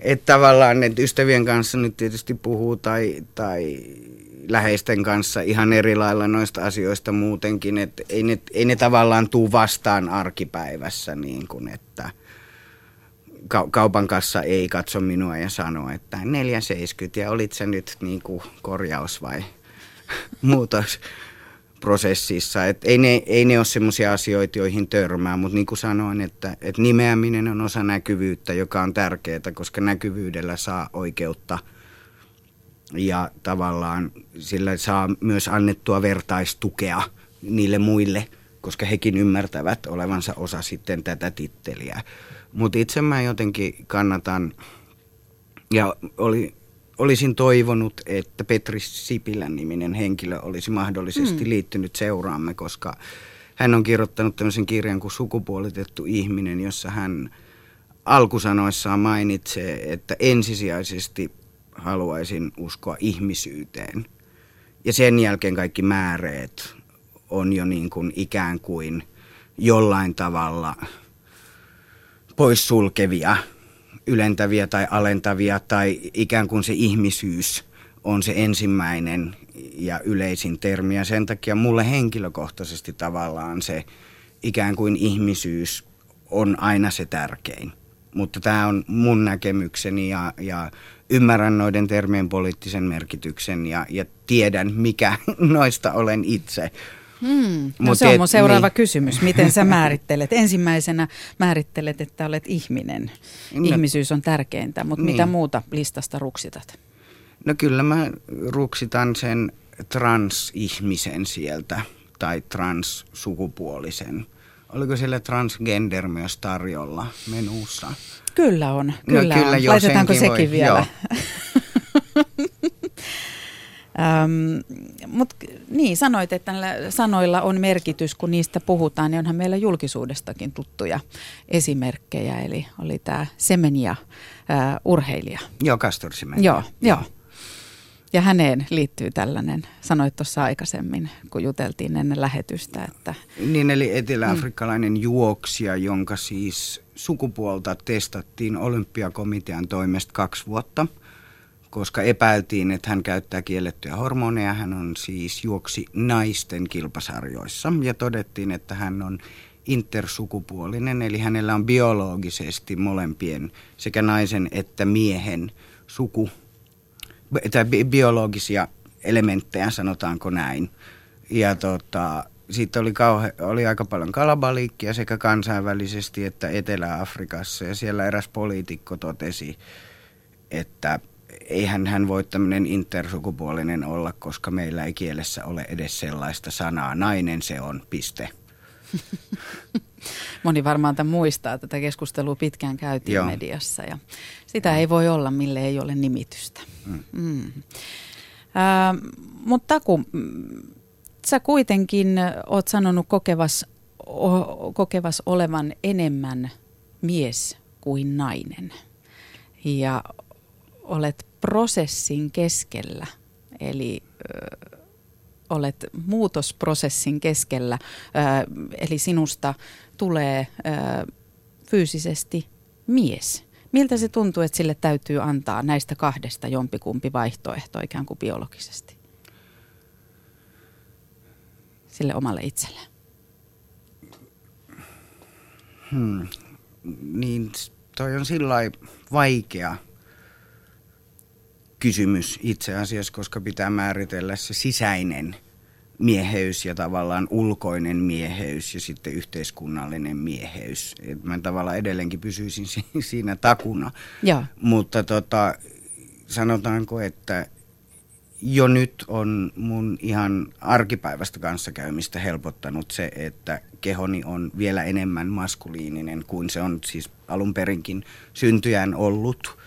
että tavallaan että ystävien kanssa nyt tietysti puhuu tai, tai läheisten kanssa ihan eri lailla noista asioista muutenkin. Että ei ne, ei ne tavallaan tuu vastaan arkipäivässä niin kuin, että kaupan kassa ei katso minua ja sano, että 470 ja olit sä nyt niin kuin korjaus vai muutosprosessissa. Et ei, ne, ei ne ole sellaisia asioita, joihin törmää, mutta niin kuin sanoin, että, että nimeäminen on osa näkyvyyttä, joka on tärkeää, koska näkyvyydellä saa oikeutta ja tavallaan sillä saa myös annettua vertaistukea niille muille, koska hekin ymmärtävät olevansa osa sitten tätä titteliä. Mutta itse mä jotenkin kannatan, ja oli, olisin toivonut, että Petri Sipilän niminen henkilö olisi mahdollisesti mm. liittynyt seuraamme, koska hän on kirjoittanut tämmöisen kirjan kuin Sukupuolitettu ihminen, jossa hän alkusanoissaan mainitsee, että ensisijaisesti haluaisin uskoa ihmisyyteen. Ja sen jälkeen kaikki määreet on jo niin kuin ikään kuin jollain tavalla poissulkevia, ylentäviä tai alentavia tai ikään kuin se ihmisyys on se ensimmäinen ja yleisin termi. Ja sen takia mulle henkilökohtaisesti tavallaan se ikään kuin ihmisyys on aina se tärkein. Mutta tämä on mun näkemykseni ja, ja ymmärrän noiden termien poliittisen merkityksen ja, ja tiedän, mikä noista olen itse. Hmm. No se on mun seuraava niin. kysymys. Miten sä määrittelet? Ensimmäisenä määrittelet, että olet ihminen. No, Ihmisyys on tärkeintä, mutta niin. mitä muuta listasta ruksitat? No kyllä mä ruksitan sen transihmisen sieltä tai transsukupuolisen. Oliko siellä transgender myös tarjolla menussa? Kyllä on, kyllä, no, kyllä on. Laitetaanko sekin voi. vielä? Um, Mutta niin, sanoit, että näillä sanoilla on merkitys, kun niistä puhutaan, niin onhan meillä julkisuudestakin tuttuja esimerkkejä. Eli oli tämä Semenia uh, urheilija. Joo, Castor Semenia. Joo, joo. Ja häneen liittyy tällainen, sanoit tuossa aikaisemmin, kun juteltiin ennen lähetystä. Että... Niin, eli eteläafrikkalainen mm. juoksija, jonka siis sukupuolta testattiin olympiakomitean toimesta kaksi vuotta, koska epäiltiin, että hän käyttää kiellettyjä hormoneja. Hän on siis juoksi naisten kilpasarjoissa ja todettiin, että hän on intersukupuolinen, eli hänellä on biologisesti molempien sekä naisen että miehen suku, tai biologisia elementtejä, sanotaanko näin. Ja tota, siitä oli, kauhe, oli aika paljon kalabaliikkia sekä kansainvälisesti että Etelä-Afrikassa. Ja siellä eräs poliitikko totesi, että eihän hän voi tämmöinen intersukupuolinen olla, koska meillä ei kielessä ole edes sellaista sanaa. Nainen se on, piste. Moni varmaan tämän muistaa, että tätä keskustelua pitkään käytiin Joo. mediassa ja sitä ei voi olla, mille ei ole nimitystä. Mm. Mm. Äh, mutta Taku, sä kuitenkin oot sanonut kokevas, o, kokevas olevan enemmän mies kuin nainen. Ja olet prosessin keskellä, eli ö, olet muutosprosessin keskellä, ö, eli sinusta tulee ö, fyysisesti mies. Miltä se tuntuu, että sille täytyy antaa näistä kahdesta jompikumpi vaihtoehto ikään kuin biologisesti? Sille omalle itselleen. Hmm. Niin toi on sillä vaikea kysymys itse asiassa, koska pitää määritellä se sisäinen mieheys ja tavallaan ulkoinen mieheys ja sitten yhteiskunnallinen mieheys. Et mä tavallaan edelleenkin pysyisin siinä takuna. Ja. Mutta tota, sanotaanko, että jo nyt on mun ihan arkipäivästä kanssakäymistä helpottanut se, että kehoni on vielä enemmän maskuliininen kuin se on siis alun perinkin syntyjään ollut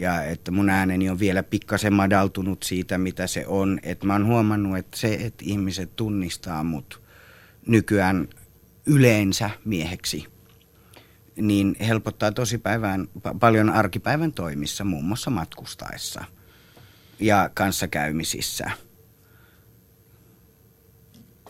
ja että mun ääneni on vielä pikkasen madaltunut siitä, mitä se on. Että mä oon huomannut, että se, että ihmiset tunnistaa mut nykyään yleensä mieheksi, niin helpottaa tosi päivän, paljon arkipäivän toimissa, muun muassa matkustaessa ja kanssakäymisissä.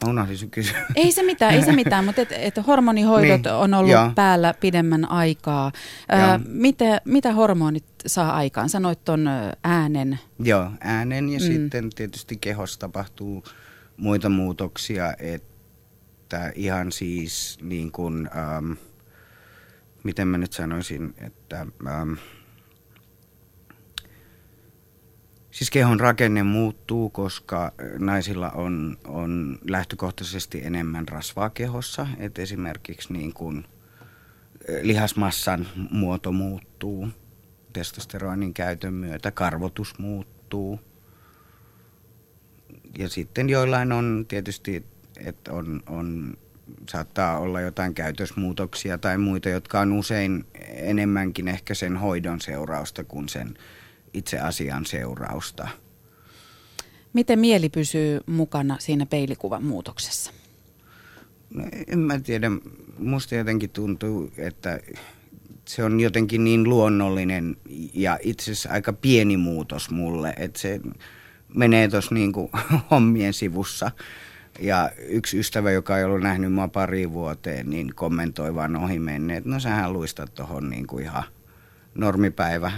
Mä unohdin sun kysyä. Ei se mitään, ei se mitään, mutta et, et hormonihoidot niin, on ollut jo. päällä pidemmän aikaa. Ö, mitä, mitä hormonit saa aikaan? Sanoit ton äänen. Joo, äänen ja mm. sitten tietysti kehossa tapahtuu muita muutoksia, että ihan siis niin kuin, ähm, miten mä nyt sanoisin, että... Ähm, Siis kehon rakenne muuttuu, koska naisilla on, on lähtökohtaisesti enemmän rasvaa kehossa. Et esimerkiksi niin kun lihasmassan muoto muuttuu testosteronin käytön myötä, karvotus muuttuu. Ja sitten joillain on tietysti, että on, on, saattaa olla jotain käytösmuutoksia tai muita, jotka on usein enemmänkin ehkä sen hoidon seurausta kuin sen itse asian seurausta. Miten mieli pysyy mukana siinä peilikuvan muutoksessa? No, en mä tiedä. Musta jotenkin tuntuu, että se on jotenkin niin luonnollinen ja itse asiassa aika pieni muutos mulle, että se menee tuossa niinku hommien sivussa. Ja yksi ystävä, joka ei ollut nähnyt mua pari vuoteen, niin kommentoi vaan ohi menneet, no sähän luistat tuohon niinku ihan – normipäivä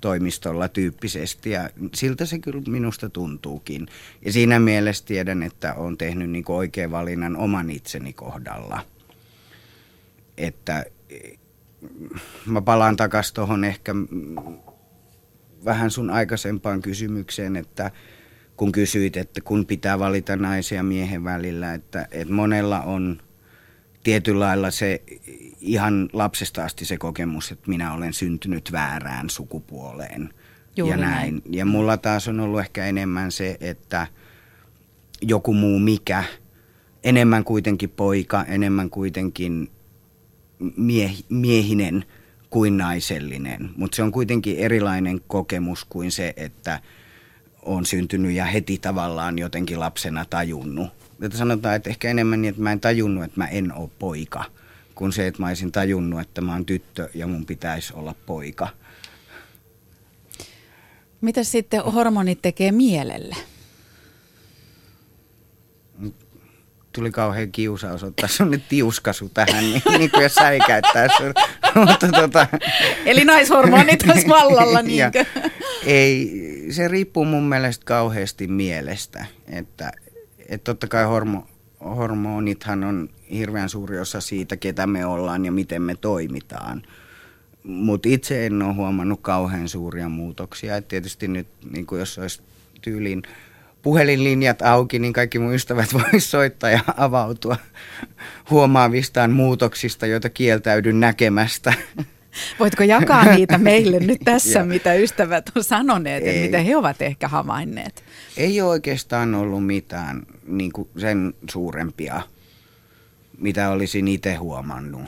toimistolla tyyppisesti ja siltä se kyllä minusta tuntuukin. Ja siinä mielessä tiedän, että olen tehnyt niin oikean valinnan oman itseni kohdalla. Että mä palaan takaisin tuohon ehkä vähän sun aikaisempaan kysymykseen, että kun kysyit, että kun pitää valita naisen ja miehen välillä, että, että monella on tietyllä lailla se ihan lapsesta asti se kokemus, että minä olen syntynyt väärään sukupuoleen. Juuri ja näin. näin. Ja mulla taas on ollut ehkä enemmän se, että joku muu mikä, enemmän kuitenkin poika, enemmän kuitenkin mie- miehinen kuin naisellinen. Mutta se on kuitenkin erilainen kokemus kuin se, että on syntynyt ja heti tavallaan jotenkin lapsena tajunnut. Että sanotaan, että ehkä enemmän niin, että mä en tajunnut, että mä en ole poika – kuin se, että mä olisin tajunnut, että mä oon tyttö ja mun pitäisi olla poika. Mitä sitten hormonit tekee mielelle? Tuli kauhean kiusaus ottaa sellainen tiuskasu tähän, niin, niin kuin jos säikäyttää sun. Mutta tota... Eli naishormonit olisi vallalla, niinkö? Ei, se riippuu mun mielestä kauheasti mielestä. Että, että totta kai hormo, hormonithan on hirveän suuri osa siitä, ketä me ollaan ja miten me toimitaan. Mutta itse en ole huomannut kauhean suuria muutoksia. Et tietysti nyt, niin jos olisi tyyliin puhelinlinjat auki, niin kaikki mun ystävät voisivat soittaa ja avautua huomaavistaan muutoksista, joita kieltäydyn näkemästä. Voitko jakaa niitä meille nyt tässä, mitä ystävät on sanoneet ja mitä he ovat ehkä havainneet? Ei ole oikeastaan ollut mitään niin kuin sen suurempia, mitä olisin itse huomannut.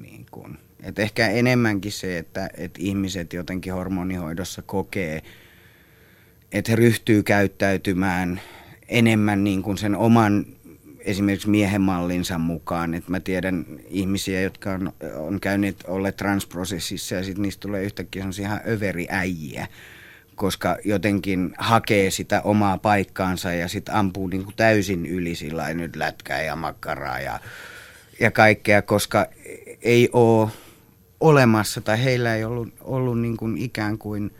Niin kuin. Et ehkä enemmänkin se, että, että ihmiset jotenkin hormonihoidossa kokee, että he ryhtyy käyttäytymään enemmän niin kuin sen oman esimerkiksi miehen mallinsa mukaan. että mä tiedän ihmisiä, jotka on, on käyneet olleet transprosessissa ja sitten niistä tulee yhtäkkiä ihan överiäjiä koska jotenkin hakee sitä omaa paikkaansa ja sitten ampuu niin kuin täysin yli sillä nyt lätkää ja makkaraa ja, ja kaikkea, koska ei ole olemassa tai heillä ei ollut, ollut niin kuin ikään kuin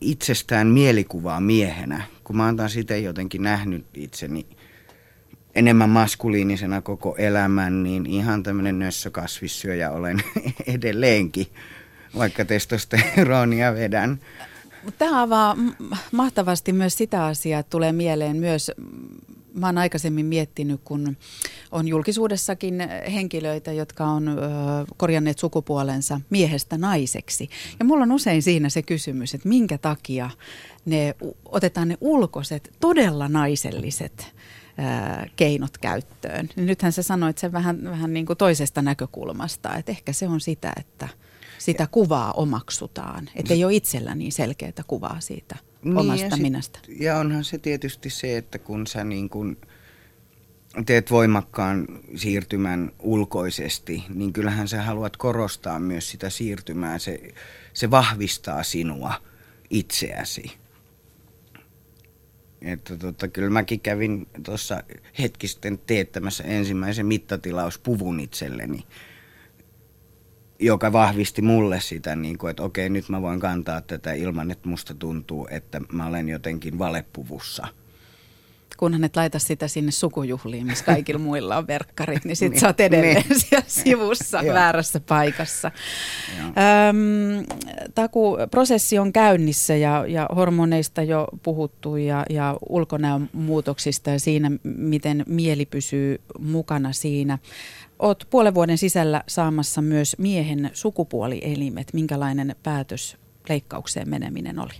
itsestään mielikuvaa miehenä. Kun mä oon itse jotenkin nähnyt itseni enemmän maskuliinisena koko elämän, niin ihan tämmöinen nössökasvissyöjä olen edelleenkin, vaikka testosteronia vedän. Tämä avaa mahtavasti myös sitä asiaa, että tulee mieleen myös, mä oon aikaisemmin miettinyt, kun on julkisuudessakin henkilöitä, jotka on korjanneet sukupuolensa miehestä naiseksi. Ja mulla on usein siinä se kysymys, että minkä takia ne, otetaan ne ulkoiset, todella naiselliset keinot käyttöön. Nythän sä sanoit sen vähän, vähän niin kuin toisesta näkökulmasta, että ehkä se on sitä, että – sitä kuvaa omaksutaan. Että ei ole itsellä niin selkeää kuvaa siitä niin, omasta ja minästä. Sit, ja onhan se tietysti se, että kun sä niin kun teet voimakkaan siirtymän ulkoisesti, niin kyllähän sä haluat korostaa myös sitä siirtymää. Se, se vahvistaa sinua itseäsi. Että tota, kyllä mäkin kävin tuossa hetkisten teettämässä ensimmäisen mittatilauspuvun itselleni joka vahvisti mulle sitä, niin kuin, että okei, nyt mä voin kantaa tätä ilman, että musta tuntuu, että mä olen jotenkin valepuvussa. Kunhan et laita sitä sinne sukujuhliin, missä kaikilla muilla on verkkarit, niin sit niin, sä oot edelleen niin. siellä sivussa väärässä paikassa. Öm, Taku, prosessi on käynnissä ja, ja hormoneista jo puhuttu ja, ja ulkonäön muutoksista ja siinä, miten mieli pysyy mukana siinä. Olet puolen vuoden sisällä saamassa myös miehen sukupuolielimet. Minkälainen päätös leikkaukseen meneminen oli?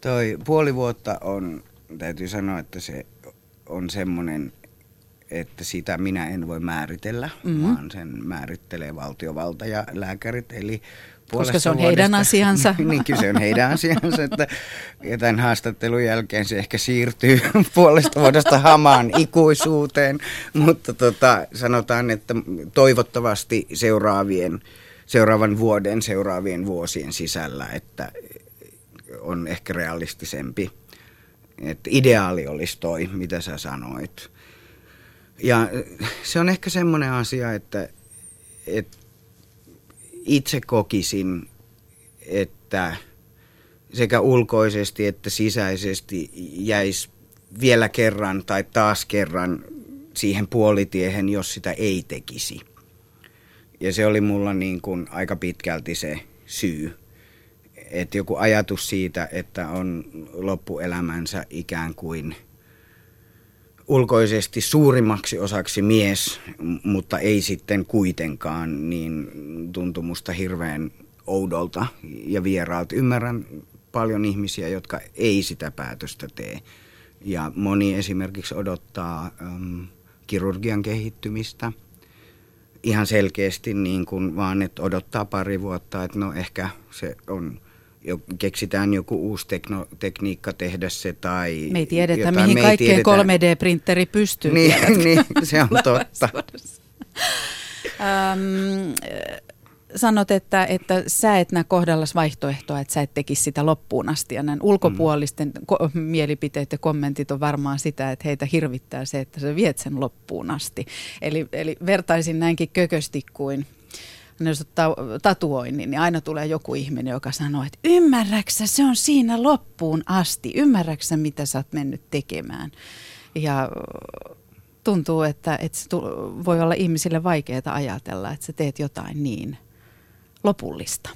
Toi puoli vuotta on, täytyy sanoa, että se on semmoinen, että sitä minä en voi määritellä, mm-hmm. vaan sen määrittelee valtiovalta ja lääkärit. Eli koska se on vuodesta, heidän asiansa. niin, kyllä se on heidän asiansa. Että, ja tämän haastattelun jälkeen se ehkä siirtyy puolesta vuodesta hamaan ikuisuuteen. Mutta tota, sanotaan, että toivottavasti seuraavien, seuraavan vuoden, seuraavien vuosien sisällä, että on ehkä realistisempi. Että ideaali olisi toi, mitä sä sanoit. Ja se on ehkä semmoinen asia, että, että itse kokisin, että sekä ulkoisesti että sisäisesti jäisi vielä kerran tai taas kerran siihen puolitiehen, jos sitä ei tekisi. Ja se oli mulla niin kuin aika pitkälti se syy. Että joku ajatus siitä, että on loppuelämänsä ikään kuin – ulkoisesti suurimmaksi osaksi mies, mutta ei sitten kuitenkaan, niin tuntui musta hirveän oudolta ja vieraalta. Ymmärrän paljon ihmisiä, jotka ei sitä päätöstä tee. Ja moni esimerkiksi odottaa äm, kirurgian kehittymistä ihan selkeästi niin kuin vaan, että odottaa pari vuotta, että no ehkä se on jo, keksitään joku uusi tekno, tekniikka tehdä se tai Me ei tiedetä, jotain. mihin Me kaikkeen 3D-printeri pystyy. Niin, niin, se on totta. um, sanot, että, että sä et näe kohdallas vaihtoehtoa, että sä et tekisi sitä loppuun asti. Ja näin ulkopuolisten mm. ko- mielipiteet ja kommentit on varmaan sitä, että heitä hirvittää se, että sä viet sen loppuun asti. Eli, eli vertaisin näinkin kökösti kuin jos ottaa tatuoinnin, niin aina tulee joku ihminen, joka sanoo, että ymmärräksä, se on siinä loppuun asti. Ymmärräksä, mitä sä oot mennyt tekemään. Ja tuntuu, että, että se voi olla ihmisille vaikeaa ajatella, että sä teet jotain niin lopullista.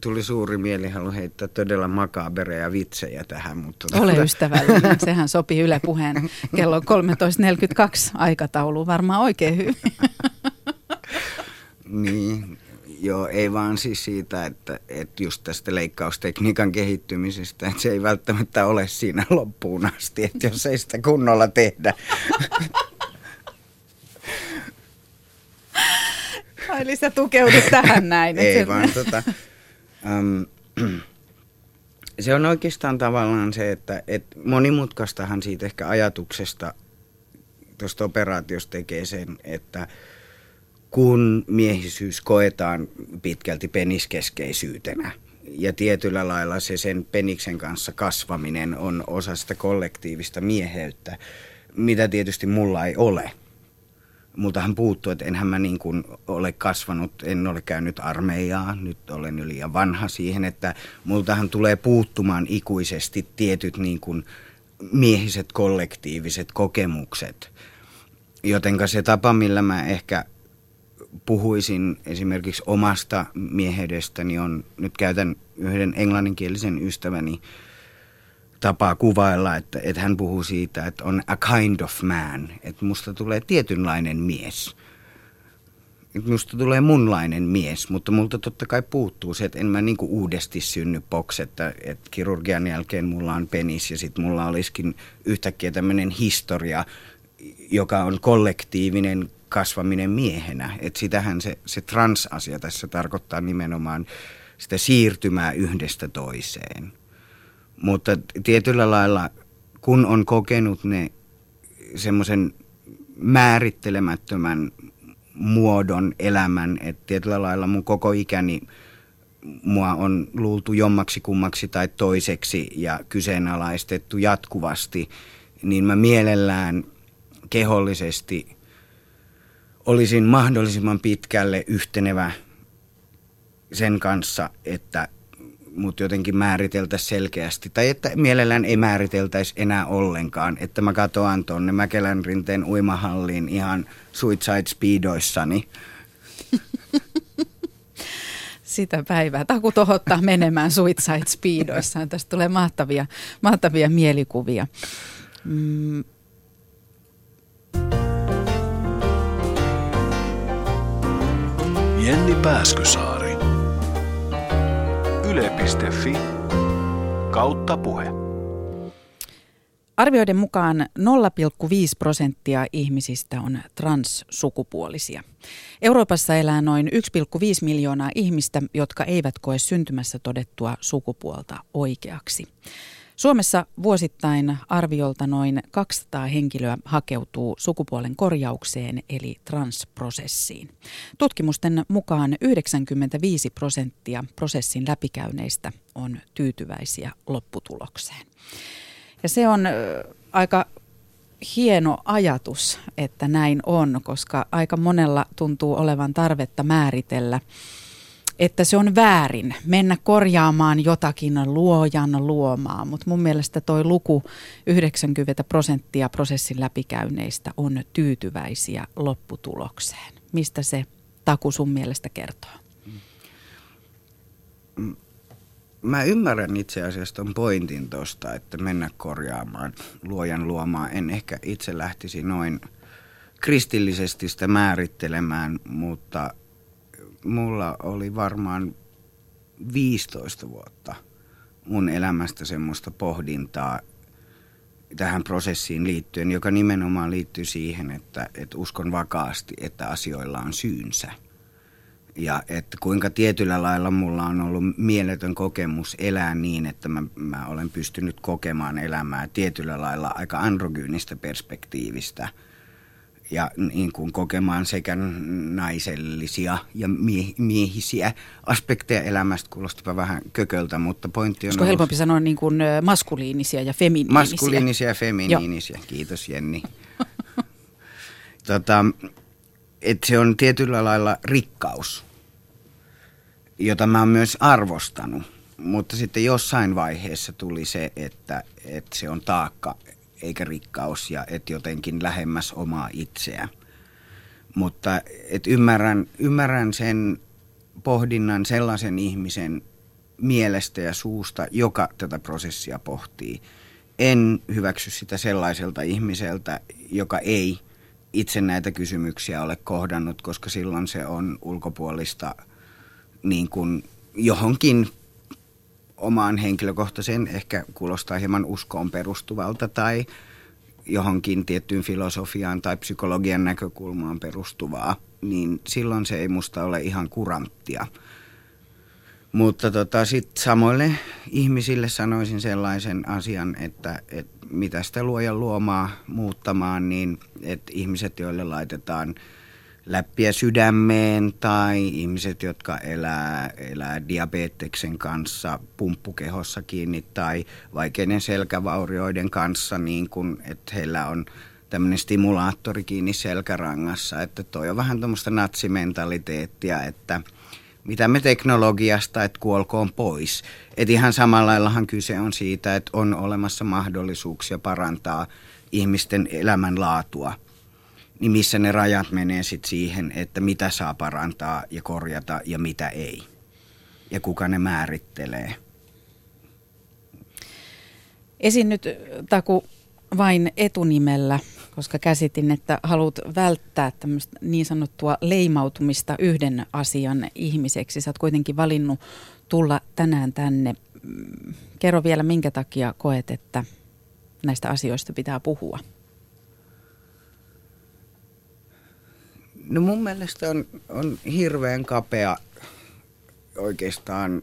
Tuli suuri mielihalu heittää todella makabereja vitsejä tähän. Mutta Ole tuota... ystävällinen, sehän sopii Yle Puheen kello 13.42 aikataulu varmaan oikein hyvin. niin, Joo, ei vaan siis siitä, että, että just tästä leikkaustekniikan kehittymisestä, että se ei välttämättä ole siinä loppuun asti, että jos ei sitä kunnolla tehdä. Eli sä tukeudut tähän näin. ei vaan tota, um, se on oikeastaan tavallaan se, että et monimutkaistahan siitä ehkä ajatuksesta tuosta operaatiosta tekee sen, että – kun miehisyys koetaan pitkälti peniskeskeisyytenä. Ja tietyllä lailla se sen peniksen kanssa kasvaminen on osa sitä kollektiivista mieheyttä, mitä tietysti mulla ei ole. Multahan puuttuu, että enhän mä niin kuin ole kasvanut, en ole käynyt armeijaa, nyt olen yli liian vanha siihen, että multahan tulee puuttumaan ikuisesti tietyt niin kuin miehiset kollektiiviset kokemukset. Jotenka se tapa, millä mä ehkä puhuisin esimerkiksi omasta mieheydestäni on, nyt käytän yhden englanninkielisen ystäväni tapaa kuvailla, että, että hän puhuu siitä, että on a kind of man, että musta tulee tietynlainen mies. Että musta tulee munlainen mies, mutta multa totta kai puuttuu se, että en mä niinku uudesti synny box, että, että kirurgian jälkeen mulla on penis ja sitten mulla olisikin yhtäkkiä tämmöinen historia, joka on kollektiivinen kasvaminen miehenä. Että sitähän se, se transasia tässä tarkoittaa nimenomaan sitä siirtymää yhdestä toiseen. Mutta tietyllä lailla, kun on kokenut ne semmoisen määrittelemättömän muodon elämän, että tietyllä lailla mun koko ikäni mua on luultu jommaksi kummaksi tai toiseksi ja kyseenalaistettu jatkuvasti, niin mä mielellään kehollisesti olisin mahdollisimman pitkälle yhtenevä sen kanssa, että mut jotenkin määriteltäisiin selkeästi. Tai että mielellään ei määriteltäisi enää ollenkaan. Että mä katoan tuonne Mäkelän rinteen uimahalliin ihan suicide speedoissani. Sitä päivää. Taku tohottaa menemään suicide speedoissaan. Tästä tulee mahtavia, mahtavia mielikuvia. Mm, Jenni Pääskysaari. Yle.fi kautta puhe. Arvioiden mukaan 0,5 prosenttia ihmisistä on transsukupuolisia. Euroopassa elää noin 1,5 miljoonaa ihmistä, jotka eivät koe syntymässä todettua sukupuolta oikeaksi. Suomessa vuosittain arviolta noin 200 henkilöä hakeutuu sukupuolen korjaukseen eli transprosessiin. Tutkimusten mukaan 95 prosenttia prosessin läpikäyneistä on tyytyväisiä lopputulokseen. Ja se on aika hieno ajatus, että näin on, koska aika monella tuntuu olevan tarvetta määritellä – että se on väärin mennä korjaamaan jotakin luojan luomaa, mutta mun mielestä toi luku 90 prosenttia prosessin läpikäyneistä on tyytyväisiä lopputulokseen. Mistä se taku sun mielestä kertoo? Mä ymmärrän itse asiassa ton pointin tosta, että mennä korjaamaan luojan luomaa. En ehkä itse lähtisi noin kristillisesti sitä määrittelemään, mutta – mulla oli varmaan 15 vuotta mun elämästä semmoista pohdintaa tähän prosessiin liittyen, joka nimenomaan liittyy siihen, että, että uskon vakaasti, että asioilla on syynsä. Ja että kuinka tietyllä lailla mulla on ollut mieletön kokemus elää niin, että mä, mä olen pystynyt kokemaan elämää tietyllä lailla aika androgyynistä perspektiivistä – ja niin kuin kokemaan sekä naisellisia ja mie- miehisiä aspekteja elämästä. Kuulostapa vähän kököltä, mutta pointti on Olisiko ollut... helpompi sanoa niin kuin maskuliinisia ja feminiinisiä? Maskuliinisia ja feminiinisiä, Joo. kiitos Jenni. tota, et se on tietyllä lailla rikkaus, jota mä oon myös arvostanut. Mutta sitten jossain vaiheessa tuli se, että, että se on taakka eikä rikkaus ja et jotenkin lähemmäs omaa itseä. Mutta et ymmärrän, ymmärrän sen pohdinnan sellaisen ihmisen mielestä ja suusta, joka tätä prosessia pohtii. En hyväksy sitä sellaiselta ihmiseltä, joka ei itse näitä kysymyksiä ole kohdannut, koska silloin se on ulkopuolista niin kuin johonkin omaan henkilökohtaiseen, ehkä kuulostaa hieman uskoon perustuvalta tai johonkin tiettyyn filosofiaan tai psykologian näkökulmaan perustuvaa, niin silloin se ei musta ole ihan kuranttia. Mutta tota, sitten samoille ihmisille sanoisin sellaisen asian, että, että mitä sitä luojan luomaa muuttamaan, niin että ihmiset, joille laitetaan – läppiä sydämeen tai ihmiset, jotka elää, elää diabeteksen kanssa pumppukehossa kiinni tai vaikeiden selkävaurioiden kanssa, niin kuin, että heillä on tämmöinen stimulaattori kiinni selkärangassa, että toi on vähän tuommoista natsimentaliteettia, että mitä me teknologiasta, että kuolkoon pois. Että ihan samalla laillahan kyse on siitä, että on olemassa mahdollisuuksia parantaa ihmisten elämänlaatua – niin missä ne rajat menee sitten siihen, että mitä saa parantaa ja korjata ja mitä ei. Ja kuka ne määrittelee. Esin nyt Taku vain etunimellä, koska käsitin, että haluat välttää tämmöistä niin sanottua leimautumista yhden asian ihmiseksi. Sä oot kuitenkin valinnut tulla tänään tänne. Kerro vielä, minkä takia koet, että näistä asioista pitää puhua. No mun mielestä on, on hirveän kapea oikeastaan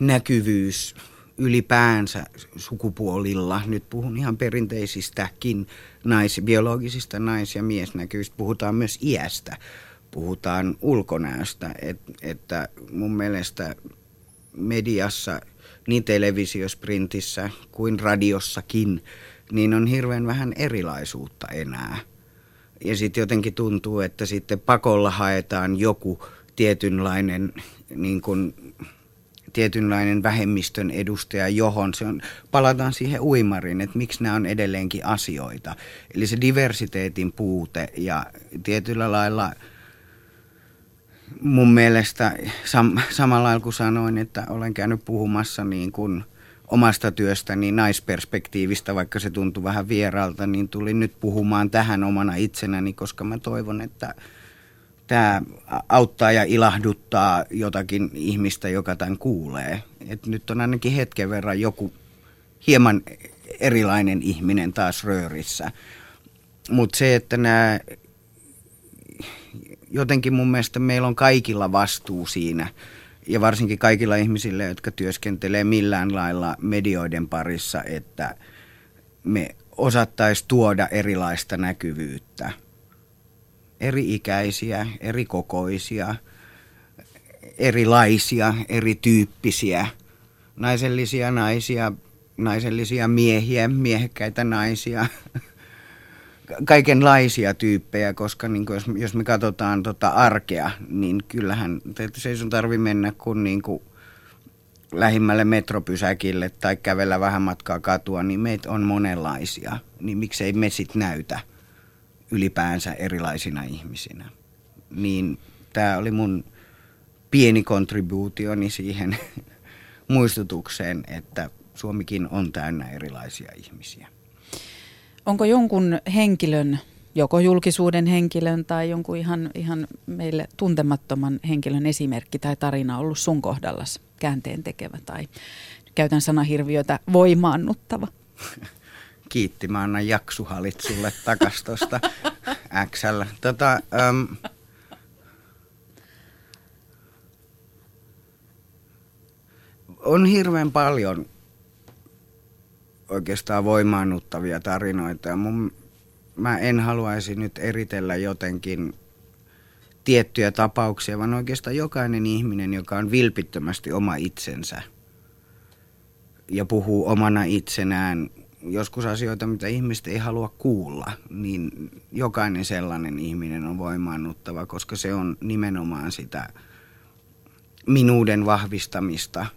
näkyvyys ylipäänsä sukupuolilla. Nyt puhun ihan perinteisistäkin nais, biologisista nais- ja miesnäkyvistä. Puhutaan myös iästä, puhutaan ulkonäöstä. Et, että mun mielestä mediassa, niin televisiosprintissä kuin radiossakin, niin on hirveän vähän erilaisuutta enää – ja sitten jotenkin tuntuu, että sitten pakolla haetaan joku tietynlainen, niin kuin, tietynlainen vähemmistön edustaja, johon se on, palataan siihen uimarin, että miksi nämä on edelleenkin asioita. Eli se diversiteetin puute ja tietyllä lailla mun mielestä sam, samalla lailla kuin sanoin, että olen käynyt puhumassa niin kuin – omasta työstäni naisperspektiivistä, vaikka se tuntui vähän vieraalta, niin tulin nyt puhumaan tähän omana itsenäni, koska mä toivon, että tämä auttaa ja ilahduttaa jotakin ihmistä, joka tämän kuulee. Et nyt on ainakin hetken verran joku hieman erilainen ihminen taas röörissä. Mutta se, että nämä jotenkin mun mielestä meillä on kaikilla vastuu siinä – ja varsinkin kaikilla ihmisillä, jotka työskentelee millään lailla medioiden parissa, että me osattaisiin tuoda erilaista näkyvyyttä. Eri ikäisiä, eri kokoisia, erilaisia, erityyppisiä, naisellisia naisia, naisellisia miehiä, miehekkäitä naisia, kaikenlaisia tyyppejä, koska niin kuin jos, jos me katsotaan tota arkea, niin kyllähän se ei sun tarvi mennä kuin, niin kuin lähimmälle metropysäkille tai kävellä vähän matkaa katua, niin meitä on monenlaisia. Niin miksei me sit näytä ylipäänsä erilaisina ihmisinä. Niin tämä oli mun pieni kontribuutioni siihen muistutukseen, että Suomikin on täynnä erilaisia ihmisiä. Onko jonkun henkilön, joko julkisuuden henkilön tai jonkun ihan, ihan meille tuntemattoman henkilön esimerkki tai tarina ollut sun kohdallas käänteen tekevä tai käytän sanahirviötä voimaannuttava? Kiitti, mä annan jaksuhalit sulle takas tuosta XL. Tota, um, on hirveän paljon oikeastaan voimaannuttavia tarinoita. Ja mun, mä en haluaisi nyt eritellä jotenkin tiettyjä tapauksia, vaan oikeastaan jokainen ihminen, joka on vilpittömästi oma itsensä ja puhuu omana itsenään joskus asioita, mitä ihmiset ei halua kuulla, niin jokainen sellainen ihminen on voimaannuttava, koska se on nimenomaan sitä minuuden vahvistamista –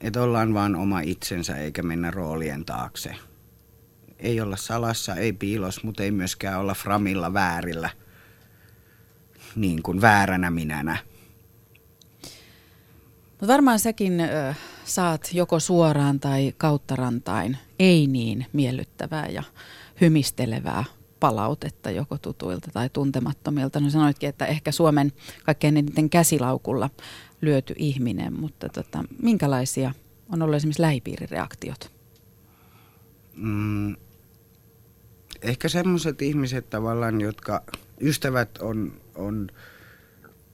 että ollaan vaan oma itsensä eikä mennä roolien taakse. Ei olla salassa, ei piilos, mutta ei myöskään olla framilla väärillä, niin kuin vääränä minänä. Mutta varmaan säkin ö, saat joko suoraan tai kauttarantain ei niin miellyttävää ja hymistelevää palautetta joko tutuilta tai tuntemattomilta. No sanoitkin, että ehkä Suomen kaikkein eniten käsilaukulla lyöty ihminen, mutta tota, minkälaisia on ollut esimerkiksi lähipiirireaktiot? Mm, ehkä semmoiset ihmiset tavallaan, jotka ystävät on, on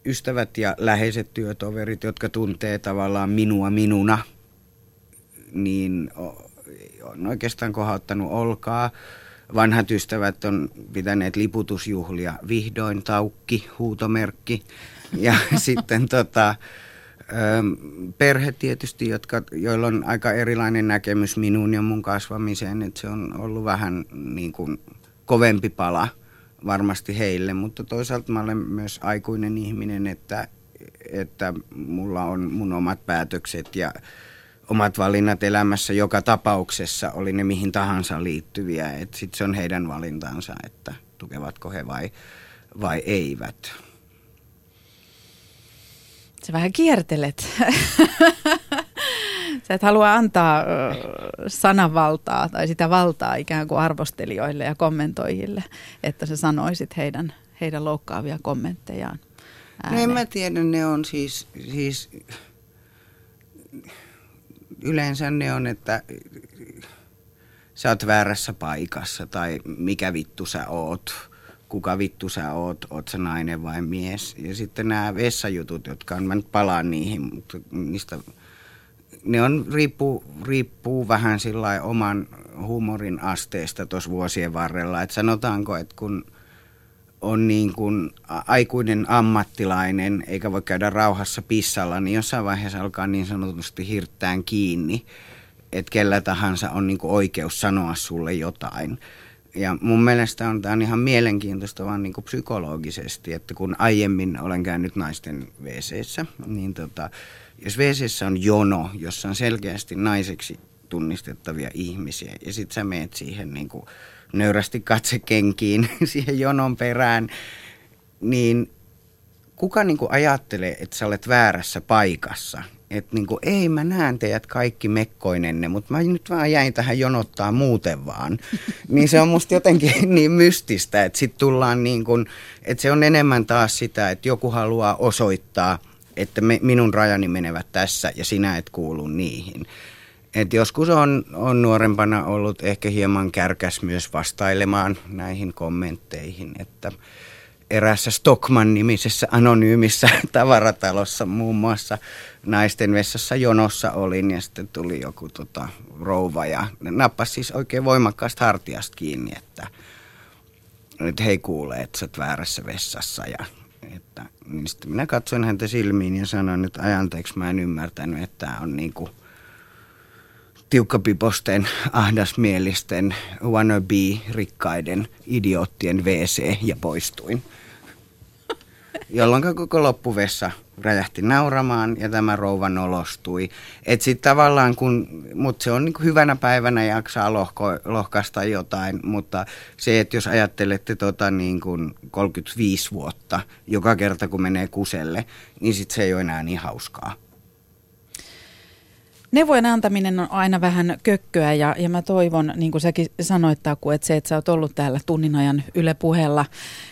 ystävät ja läheiset työtoverit, jotka tuntee tavallaan minua minuna, niin on oikeastaan kohauttanut olkaa. Vanhat ystävät on pitäneet liputusjuhlia, vihdoin taukki, huutomerkki. Ja sitten tota, perhe tietysti, jotka, joilla on aika erilainen näkemys minuun ja mun kasvamiseen, että se on ollut vähän niin kuin kovempi pala varmasti heille, mutta toisaalta mä olen myös aikuinen ihminen, että, että mulla on mun omat päätökset ja omat valinnat elämässä joka tapauksessa, oli ne mihin tahansa liittyviä. Sitten se on heidän valintansa, että tukevatko he vai, vai eivät. Sä vähän kiertelet. Sä et halua antaa sananvaltaa tai sitä valtaa ikään kuin arvostelijoille ja kommentoijille, että sä sanoisit heidän, heidän loukkaavia kommenttejaan. Ääneen. No en mä tiedä, ne on siis, siis yleensä ne on, että sä oot väärässä paikassa tai mikä vittu sä oot, kuka vittu sä oot, oot sä nainen vai mies. Ja sitten nämä vessajutut, jotka on, mä nyt palaan niihin, mutta niistä, ne on, riippuu, riippuu vähän sillä oman huumorin asteesta tuossa vuosien varrella. Että sanotaanko, että kun on niin kuin aikuinen ammattilainen eikä voi käydä rauhassa pissalla, niin jossain vaiheessa alkaa niin sanotusti hirttään kiinni, että kellä tahansa on niin kuin oikeus sanoa sulle jotain. Ja mun mielestä on, tämä on ihan mielenkiintoista vaan niin kuin psykologisesti, että kun aiemmin olen käynyt naisten wc niin tota, jos wc on jono, jossa on selkeästi naiseksi tunnistettavia ihmisiä, ja sitten sä meet siihen niin kuin nöyrästi katse kenkiin siihen jonon perään, niin kuka niin kuin ajattelee, että sä olet väärässä paikassa? Että niin kuin, ei mä näen teidät kaikki mekkoinenne, mutta mä nyt vaan jäin tähän jonottaa muuten vaan. Niin se on musta jotenkin niin mystistä, että sitten tullaan niin kuin, että se on enemmän taas sitä, että joku haluaa osoittaa, että me, minun rajani menevät tässä ja sinä et kuulu niihin. Et joskus on, on nuorempana ollut ehkä hieman kärkäs myös vastailemaan näihin kommentteihin, että erässä Stockman-nimisessä anonyymissä tavaratalossa muun muassa naisten vessassa jonossa olin ja sitten tuli joku tota, rouva ja nappasi siis oikein voimakkaasta hartiasta kiinni, että nyt hei kuule, että sä oot väärässä vessassa ja että, niin sitten minä katsoin häntä silmiin ja sanoin, että ajanteeksi mä en ymmärtänyt, että tämä on niin kuin tiukkapiposten, ahdasmielisten, wannabe-rikkaiden idioottien WC ja poistuin. Jolloin koko loppuvessa räjähti nauramaan ja tämä rouva nolostui. Et sit tavallaan kun, mutta se on niin hyvänä päivänä jaksaa lohko, lohkasta jotain, mutta se, että jos ajattelette tota niin kuin 35 vuotta joka kerta kun menee kuselle, niin sit se ei ole enää niin hauskaa. Neuvojen antaminen on aina vähän kökköä ja, ja mä toivon, niin kuin säkin sanoit Taku, että se, että sä oot ollut täällä tunnin ajan Yle puheella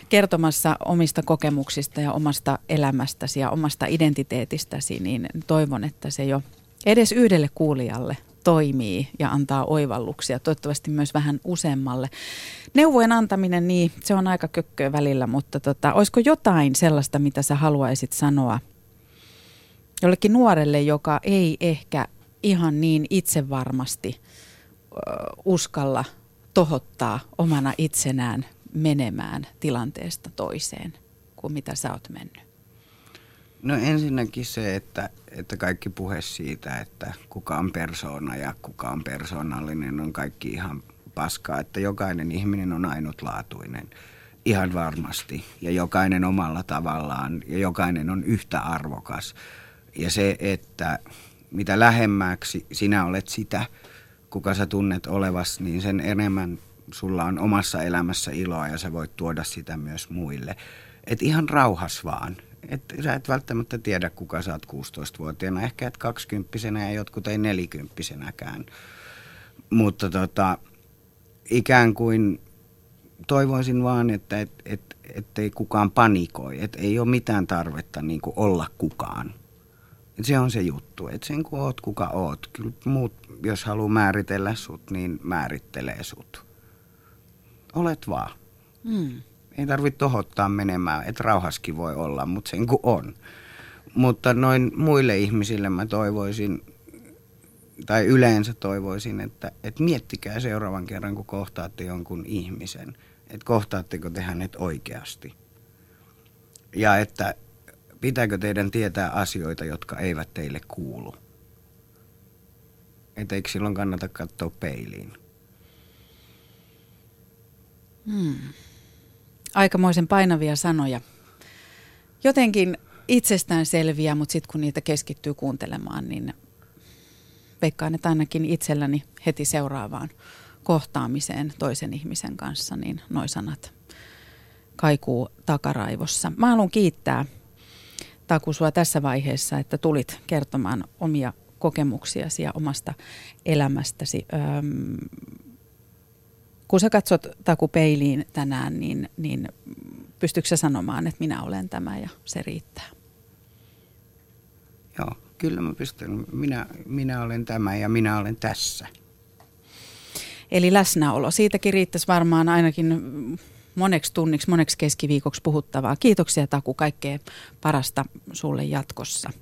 kertomassa omista kokemuksista ja omasta elämästäsi ja omasta identiteetistäsi, niin toivon, että se jo edes yhdelle kuulijalle toimii ja antaa oivalluksia, toivottavasti myös vähän useammalle. Neuvojen antaminen, niin se on aika kökköä välillä, mutta tota, olisiko jotain sellaista, mitä sä haluaisit sanoa jollekin nuorelle, joka ei ehkä ihan niin itsevarmasti uskalla tohottaa omana itsenään menemään tilanteesta toiseen kuin mitä sä oot mennyt? No ensinnäkin se, että, että kaikki puhe siitä, että kuka on persoona ja kuka on persoonallinen, on kaikki ihan paskaa, että jokainen ihminen on ainutlaatuinen. Ihan varmasti. Ja jokainen omalla tavallaan ja jokainen on yhtä arvokas. Ja se, että mitä lähemmäksi sinä olet sitä, kuka sä tunnet olevas, niin sen enemmän sulla on omassa elämässä iloa ja sä voit tuoda sitä myös muille. Et ihan rauhas vaan. Et sä et välttämättä tiedä, kuka sä oot 16-vuotiaana. Ehkä et 20 ja jotkut ei 40 Mutta tota, ikään kuin toivoisin vaan, että et, et, ettei kukaan panikoi. Että ei ole mitään tarvetta niin olla kukaan. Et se on se juttu, että sen kun oot kuka oot. Kyllä muut, jos haluaa määritellä sut, niin määrittelee sut. Olet vaan. Mm. Ei tarvitse tohottaa menemään, että rauhaskin voi olla, mutta sen kun on. Mutta noin muille ihmisille mä toivoisin, tai yleensä toivoisin, että, että miettikää seuraavan kerran, kun kohtaatte jonkun ihmisen, että kohtaatteko te hänet oikeasti. Ja että pitääkö teidän tietää asioita, jotka eivät teille kuulu. Että eikö silloin kannata katsoa peiliin. Hmm. Aikamoisen painavia sanoja. Jotenkin itsestään selviä, mutta sitten kun niitä keskittyy kuuntelemaan, niin veikkaan, että ainakin itselläni heti seuraavaan kohtaamiseen toisen ihmisen kanssa, niin noi sanat kaikuu takaraivossa. Mä haluan kiittää Taku sua tässä vaiheessa, että tulit kertomaan omia kokemuksiasi ja omasta elämästäsi. Öm, kun sä katsot Taku peiliin tänään, niin, niin pystytkö sä sanomaan, että minä olen tämä ja se riittää? Joo, kyllä mä pystyn. Minä, minä olen tämä ja minä olen tässä. Eli läsnäolo. Siitäkin riittäisi varmaan ainakin moneksi tunniksi, moneksi keskiviikoksi puhuttavaa. Kiitoksia Taku, kaikkea parasta sulle jatkossa.